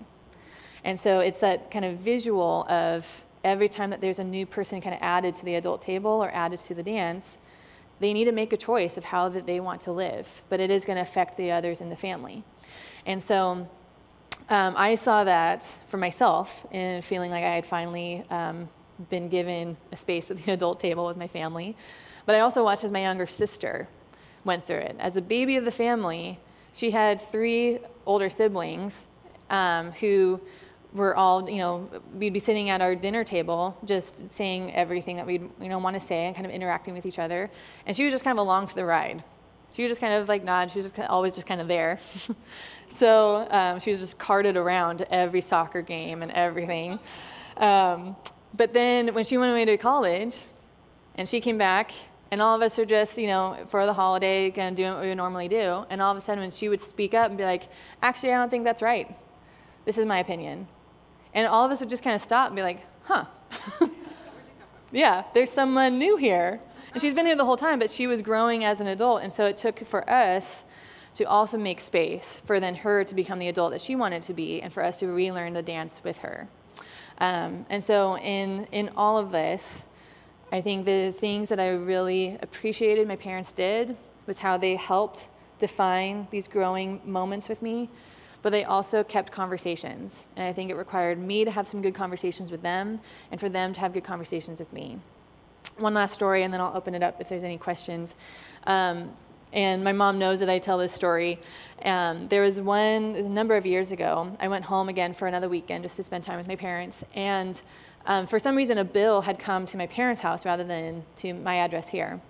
A: And so it's that kind of visual of every time that there's a new person kind of added to the adult table or added to the dance, they need to make a choice of how that they want to live, but it is going to affect the others in the family. And so um, I saw that for myself in feeling like I had finally um, been given a space at the adult table with my family. But I also watched as my younger sister went through it. As a baby of the family, she had three older siblings um, who were all, you know, we'd be sitting at our dinner table just saying everything that we'd, you know, want to say and kind of interacting with each other. And she was just kind of along for the ride. She was just kind of like nod. She was just always just kind of there. so um, she was just carted around every soccer game and everything. Um, but then when she went away to college, and she came back and all of us are just, you know, for the holiday, kind of doing what we would normally do. And all of a sudden, when she would speak up and be like, actually, I don't think that's right. This is my opinion. And all of us would just kind of stop and be like, huh. yeah, there's someone new here. And she's been here the whole time, but she was growing as an adult. And so it took for us to also make space for then her to become the adult that she wanted to be and for us to relearn the dance with her. Um, and so in, in all of this, I think the things that I really appreciated my parents did was how they helped define these growing moments with me, but they also kept conversations. And I think it required me to have some good conversations with them and for them to have good conversations with me. One last story, and then I'll open it up if there's any questions. Um, and my mom knows that I tell this story. Um, there was one, a number of years ago, I went home again for another weekend just to spend time with my parents. And um, for some reason, a bill had come to my parents' house rather than to my address here.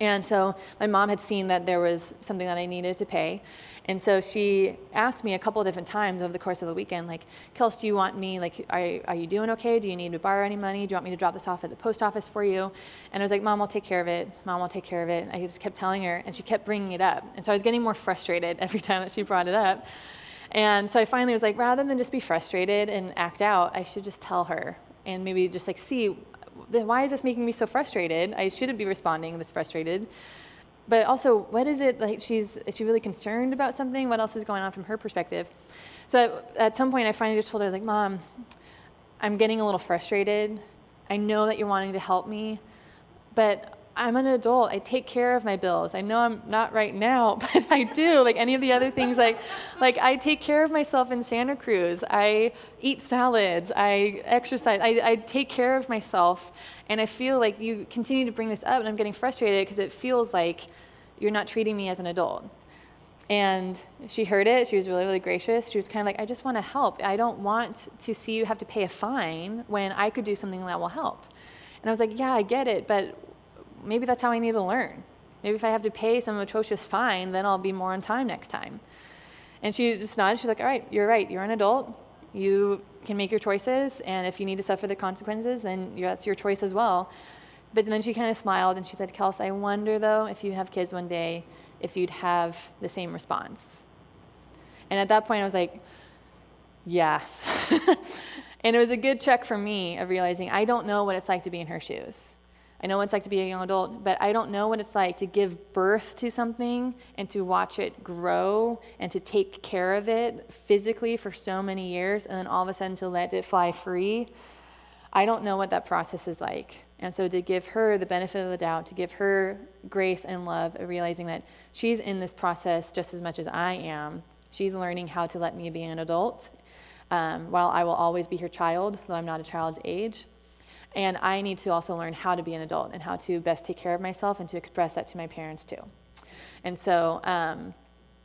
A: And so my mom had seen that there was something that I needed to pay. And so she asked me a couple of different times over the course of the weekend, like, Kels, do you want me, like, are, are you doing okay? Do you need to borrow any money? Do you want me to drop this off at the post office for you? And I was like, Mom, I'll take care of it. Mom, I'll take care of it. And I just kept telling her, and she kept bringing it up. And so I was getting more frustrated every time that she brought it up. And so I finally was like, rather than just be frustrated and act out, I should just tell her and maybe just like see why is this making me so frustrated? I shouldn't be responding this frustrated. But also, what is it like? She's is she really concerned about something? What else is going on from her perspective? So at, at some point, I finally just told her like, Mom, I'm getting a little frustrated. I know that you're wanting to help me, but I'm an adult. I take care of my bills. I know I'm not right now, but I do. Like any of the other things, like, like I take care of myself in Santa Cruz. I eat salads. I exercise. I, I take care of myself. And I feel like you continue to bring this up, and I'm getting frustrated because it feels like you're not treating me as an adult. And she heard it. She was really, really gracious. She was kind of like, I just want to help. I don't want to see you have to pay a fine when I could do something that will help. And I was like, Yeah, I get it, but maybe that's how I need to learn. Maybe if I have to pay some atrocious fine, then I'll be more on time next time. And she just nodded. She's like, all right, you're right. You're an adult. You can make your choices. And if you need to suffer the consequences, then that's your choice as well. But then she kind of smiled and she said, Kels, I wonder though, if you have kids one day, if you'd have the same response. And at that point, I was like, yeah. and it was a good check for me of realizing I don't know what it's like to be in her shoes. I know what it's like to be a young adult, but I don't know what it's like to give birth to something and to watch it grow and to take care of it physically for so many years and then all of a sudden to let it fly free. I don't know what that process is like. And so to give her the benefit of the doubt, to give her grace and love of realizing that she's in this process just as much as I am. She's learning how to let me be an adult um, while I will always be her child, though I'm not a child's age. And I need to also learn how to be an adult and how to best take care of myself and to express that to my parents too. And so um,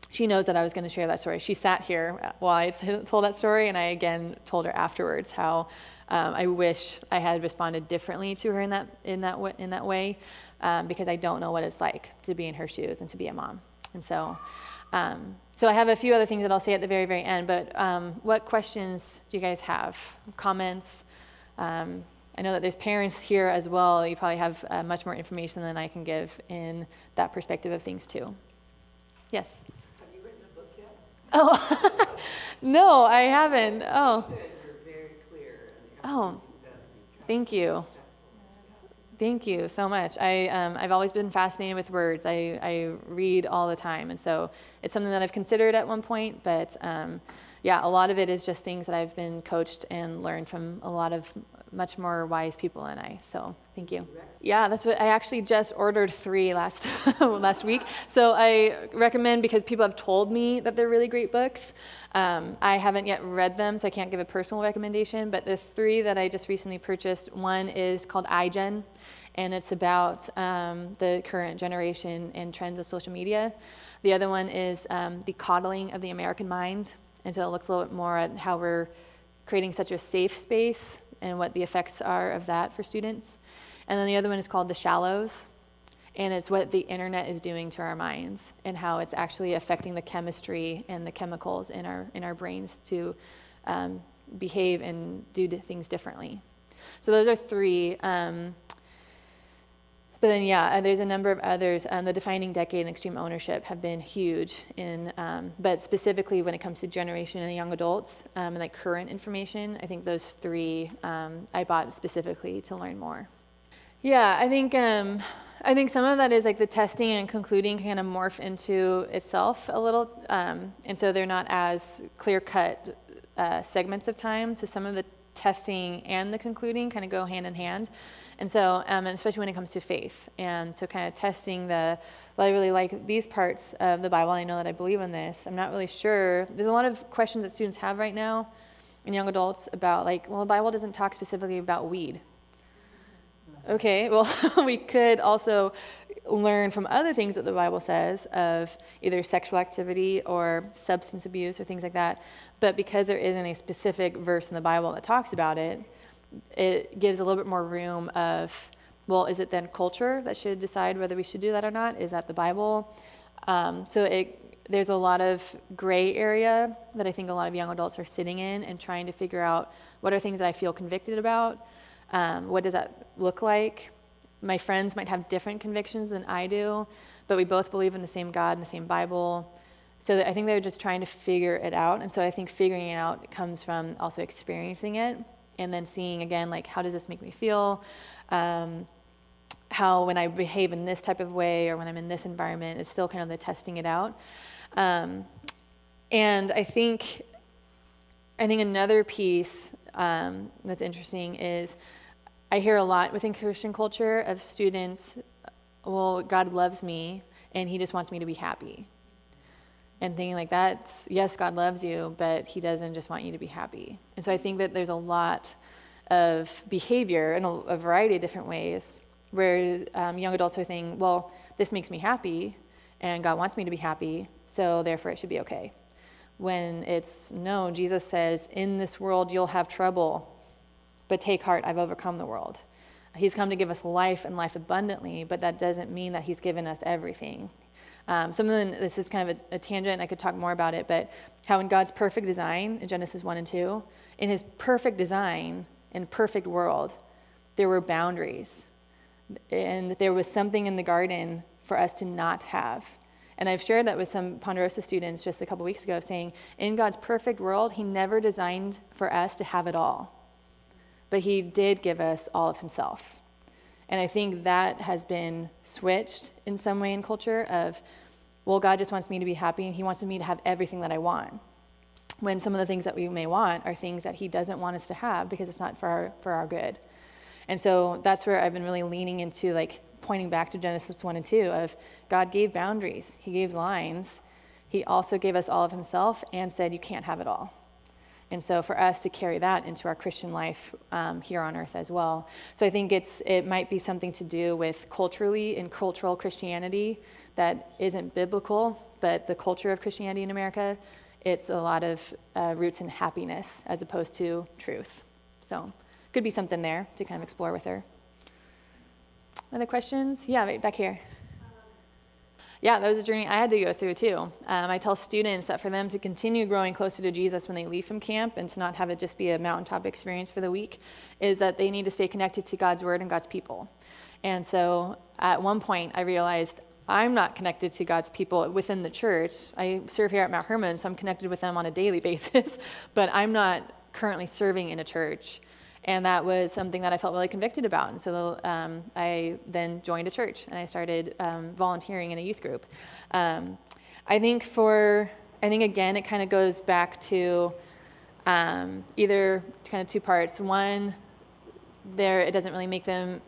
A: she knows that I was going to share that story. She sat here while I told that story, and I again told her afterwards how um, I wish I had responded differently to her in that in that in that way, um, because I don't know what it's like to be in her shoes and to be a mom. And so, um, so I have a few other things that I'll say at the very very end. But um, what questions do you guys have? Comments? Um, I know that there's parents here as well. You probably have uh, much more information than I can give in that perspective of things too. Yes.
B: Have you written a book yet?
A: Oh, no, I haven't. Oh. Oh, thank you. Thank you so much. I, um, I've always been fascinated with words. I, I read all the time, and so it's something that I've considered at one point, but um, yeah, a lot of it is just things that I've been coached and learned from a lot of much more wise people than I. So thank you. Yeah, that's what I actually just ordered three last last week. So I recommend because people have told me that they're really great books. Um, I haven't yet read them, so I can't give a personal recommendation. But the three that I just recently purchased, one is called iGen, and it's about um, the current generation and trends of social media. The other one is um, the coddling of the American mind, and so it looks a little bit more at how we're creating such a safe space and what the effects are of that for students. And then the other one is called The Shallows, and it's what the internet is doing to our minds and how it's actually affecting the chemistry and the chemicals in our, in our brains to um, behave and do things differently. So those are three. Um, but then, yeah, uh, there's a number of others. Um, the defining decade and extreme ownership have been huge in, um, but specifically when it comes to generation and young adults um, and like current information, I think those three um, I bought specifically to learn more. Yeah, I think um, I think some of that is like the testing and concluding kind of morph into itself a little, um, and so they're not as clear cut uh, segments of time. So some of the testing and the concluding kind of go hand in hand. And so, um, and especially when it comes to faith. And so, kind of testing the, well, I really like these parts of the Bible. I know that I believe in this. I'm not really sure. There's a lot of questions that students have right now and young adults about, like, well, the Bible doesn't talk specifically about weed. Okay, well, we could also learn from other things that the Bible says of either sexual activity or substance abuse or things like that. But because there isn't a specific verse in the Bible that talks about it, it gives a little bit more room of, well, is it then culture that should decide whether we should do that or not? Is that the Bible? Um, so it, there's a lot of gray area that I think a lot of young adults are sitting in and trying to figure out what are things that I feel convicted about? Um, what does that look like? My friends might have different convictions than I do, but we both believe in the same God and the same Bible. So I think they're just trying to figure it out. And so I think figuring it out comes from also experiencing it and then seeing again like how does this make me feel? Um, how when i behave in this type of way or when i'm in this environment it's still kind of the testing it out. Um, and i think i think another piece um, that's interesting is i hear a lot within christian culture of students well god loves me and he just wants me to be happy and thinking like that yes god loves you but he doesn't just want you to be happy. And so i think that there's a lot of behavior in a, a variety of different ways where um, young adults are thinking well this makes me happy and god wants me to be happy so therefore it should be okay. When it's no jesus says in this world you'll have trouble but take heart i've overcome the world he's come to give us life and life abundantly but that doesn't mean that he's given us everything um, something, this is kind of a, a tangent, I could talk more about it, but how in God's perfect design, in Genesis 1 and 2, in his perfect design and perfect world, there were boundaries. And there was something in the garden for us to not have. And I've shared that with some Ponderosa students just a couple weeks ago, saying, in God's perfect world, He never designed for us to have it all. But He did give us all of Himself. And I think that has been switched in some way in culture of, well, God just wants me to be happy and He wants me to have everything that I want. when some of the things that we may want are things that He doesn't want us to have because it's not for our, for our good. And so that's where I've been really leaning into like pointing back to Genesis 1 and 2 of God gave boundaries, He gave lines. He also gave us all of Himself and said, You can't have it all. And so for us to carry that into our Christian life um, here on earth as well. So I think it's, it might be something to do with culturally and cultural Christianity that isn't biblical, but the culture of Christianity in America, it's a lot of uh, roots in happiness as opposed to truth. So could be something there to kind of explore with her. Other questions? Yeah, right back here. Yeah, that was a journey I had to go through too. Um, I tell students that for them to continue growing closer to Jesus when they leave from camp and to not have it just be a mountaintop experience for the week is that they need to stay connected to God's word and God's people. And so at one point, I realized I'm not connected to God's people within the church. I serve here at Mount Hermon, so I'm connected with them on a daily basis, but I'm not currently serving in a church. And that was something that I felt really convicted about. And so um, I then joined a church and I started um, volunteering in a youth group. Um, I think for, I think again, it kind of goes back to um, either kind of two parts. One, there, it doesn't really make them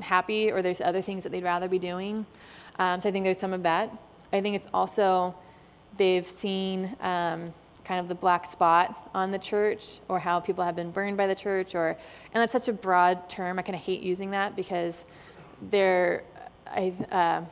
A: happy or there's other things that they'd rather be doing. Um, so I think there's some of that. I think it's also, they've seen, um, kind of the black spot on the church or how people have been burned by the church or and that's such a broad term. I kind of hate using that because there I, uh,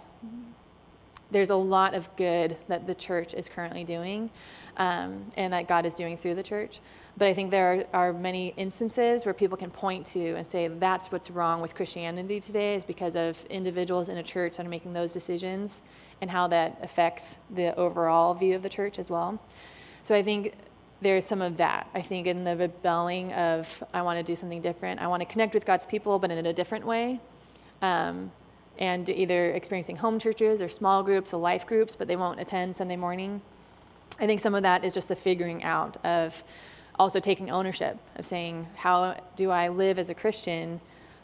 A: there's a lot of good that the church is currently doing um, and that god is doing through the church. But i think there are, are many instances where people can point to and say that's what's wrong with christianity today is because of individuals in a church that are making those decisions and how that affects the overall view of the church as well so I think there's some of that. I think in the rebelling of, I want to do something different. I want to connect with God's people, but in a different way. Um, and either experiencing home churches or small groups or life groups, but they won't attend Sunday morning. I think some of that is just the figuring out of also taking ownership of saying, how do I live as a Christian,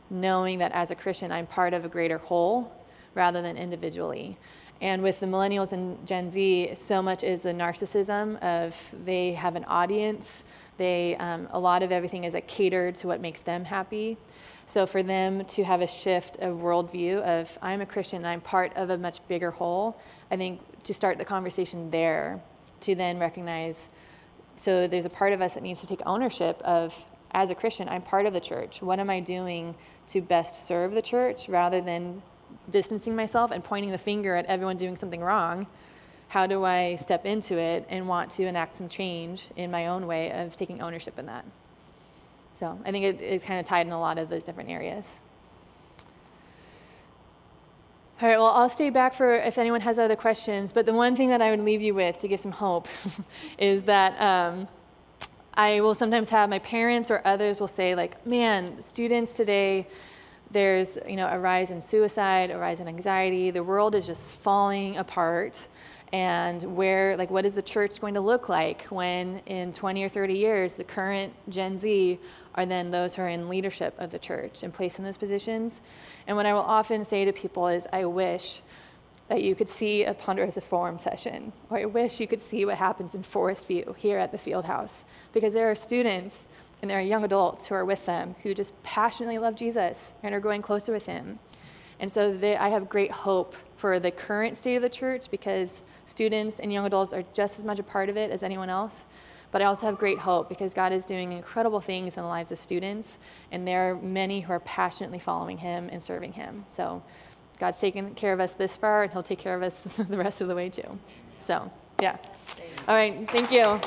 A: knowing that as a Christian I'm part of a greater whole rather than individually. And with the millennials and Gen Z, so much is the narcissism of they have an audience. They, um, a lot of everything is a catered to what makes them happy. So for them to have a shift of worldview of I'm a Christian and I'm part of a much bigger whole, I think to start the conversation there, to then recognize, so there's a part of us that needs to take ownership of as a Christian, I'm part of the church. What am I doing to best serve the church rather than distancing myself and pointing the finger at everyone doing something wrong, how do I step into it and want to enact some change in my own way of taking ownership in that? So I think it, it's kind of tied in a lot of those different areas. All right, well, I'll stay back for if anyone has other questions. But the one thing that I would leave you with to give some hope is that um, I will sometimes have my parents or others will say, like, man, students today, there's you know a rise in suicide, a rise in anxiety. The world is just falling apart. And where, like, what is the church going to look like when in 20 or 30 years the current Gen Z are then those who are in leadership of the church and placed in those positions? And what I will often say to people is, I wish that you could see a Ponderosa Forum session, or I wish you could see what happens in Forest View here at the Field House, because there are students and there are young adults who are with them who just passionately love Jesus and are growing closer with him. And so they, I have great hope for the current state of the church because students and young adults are just as much a part of it as anyone else. But I also have great hope because God is doing incredible things in the lives of students, and there are many who are passionately following Him and serving Him. So God's taken care of us this far, and He'll take care of us the rest of the way too. So, yeah. All right, thank you.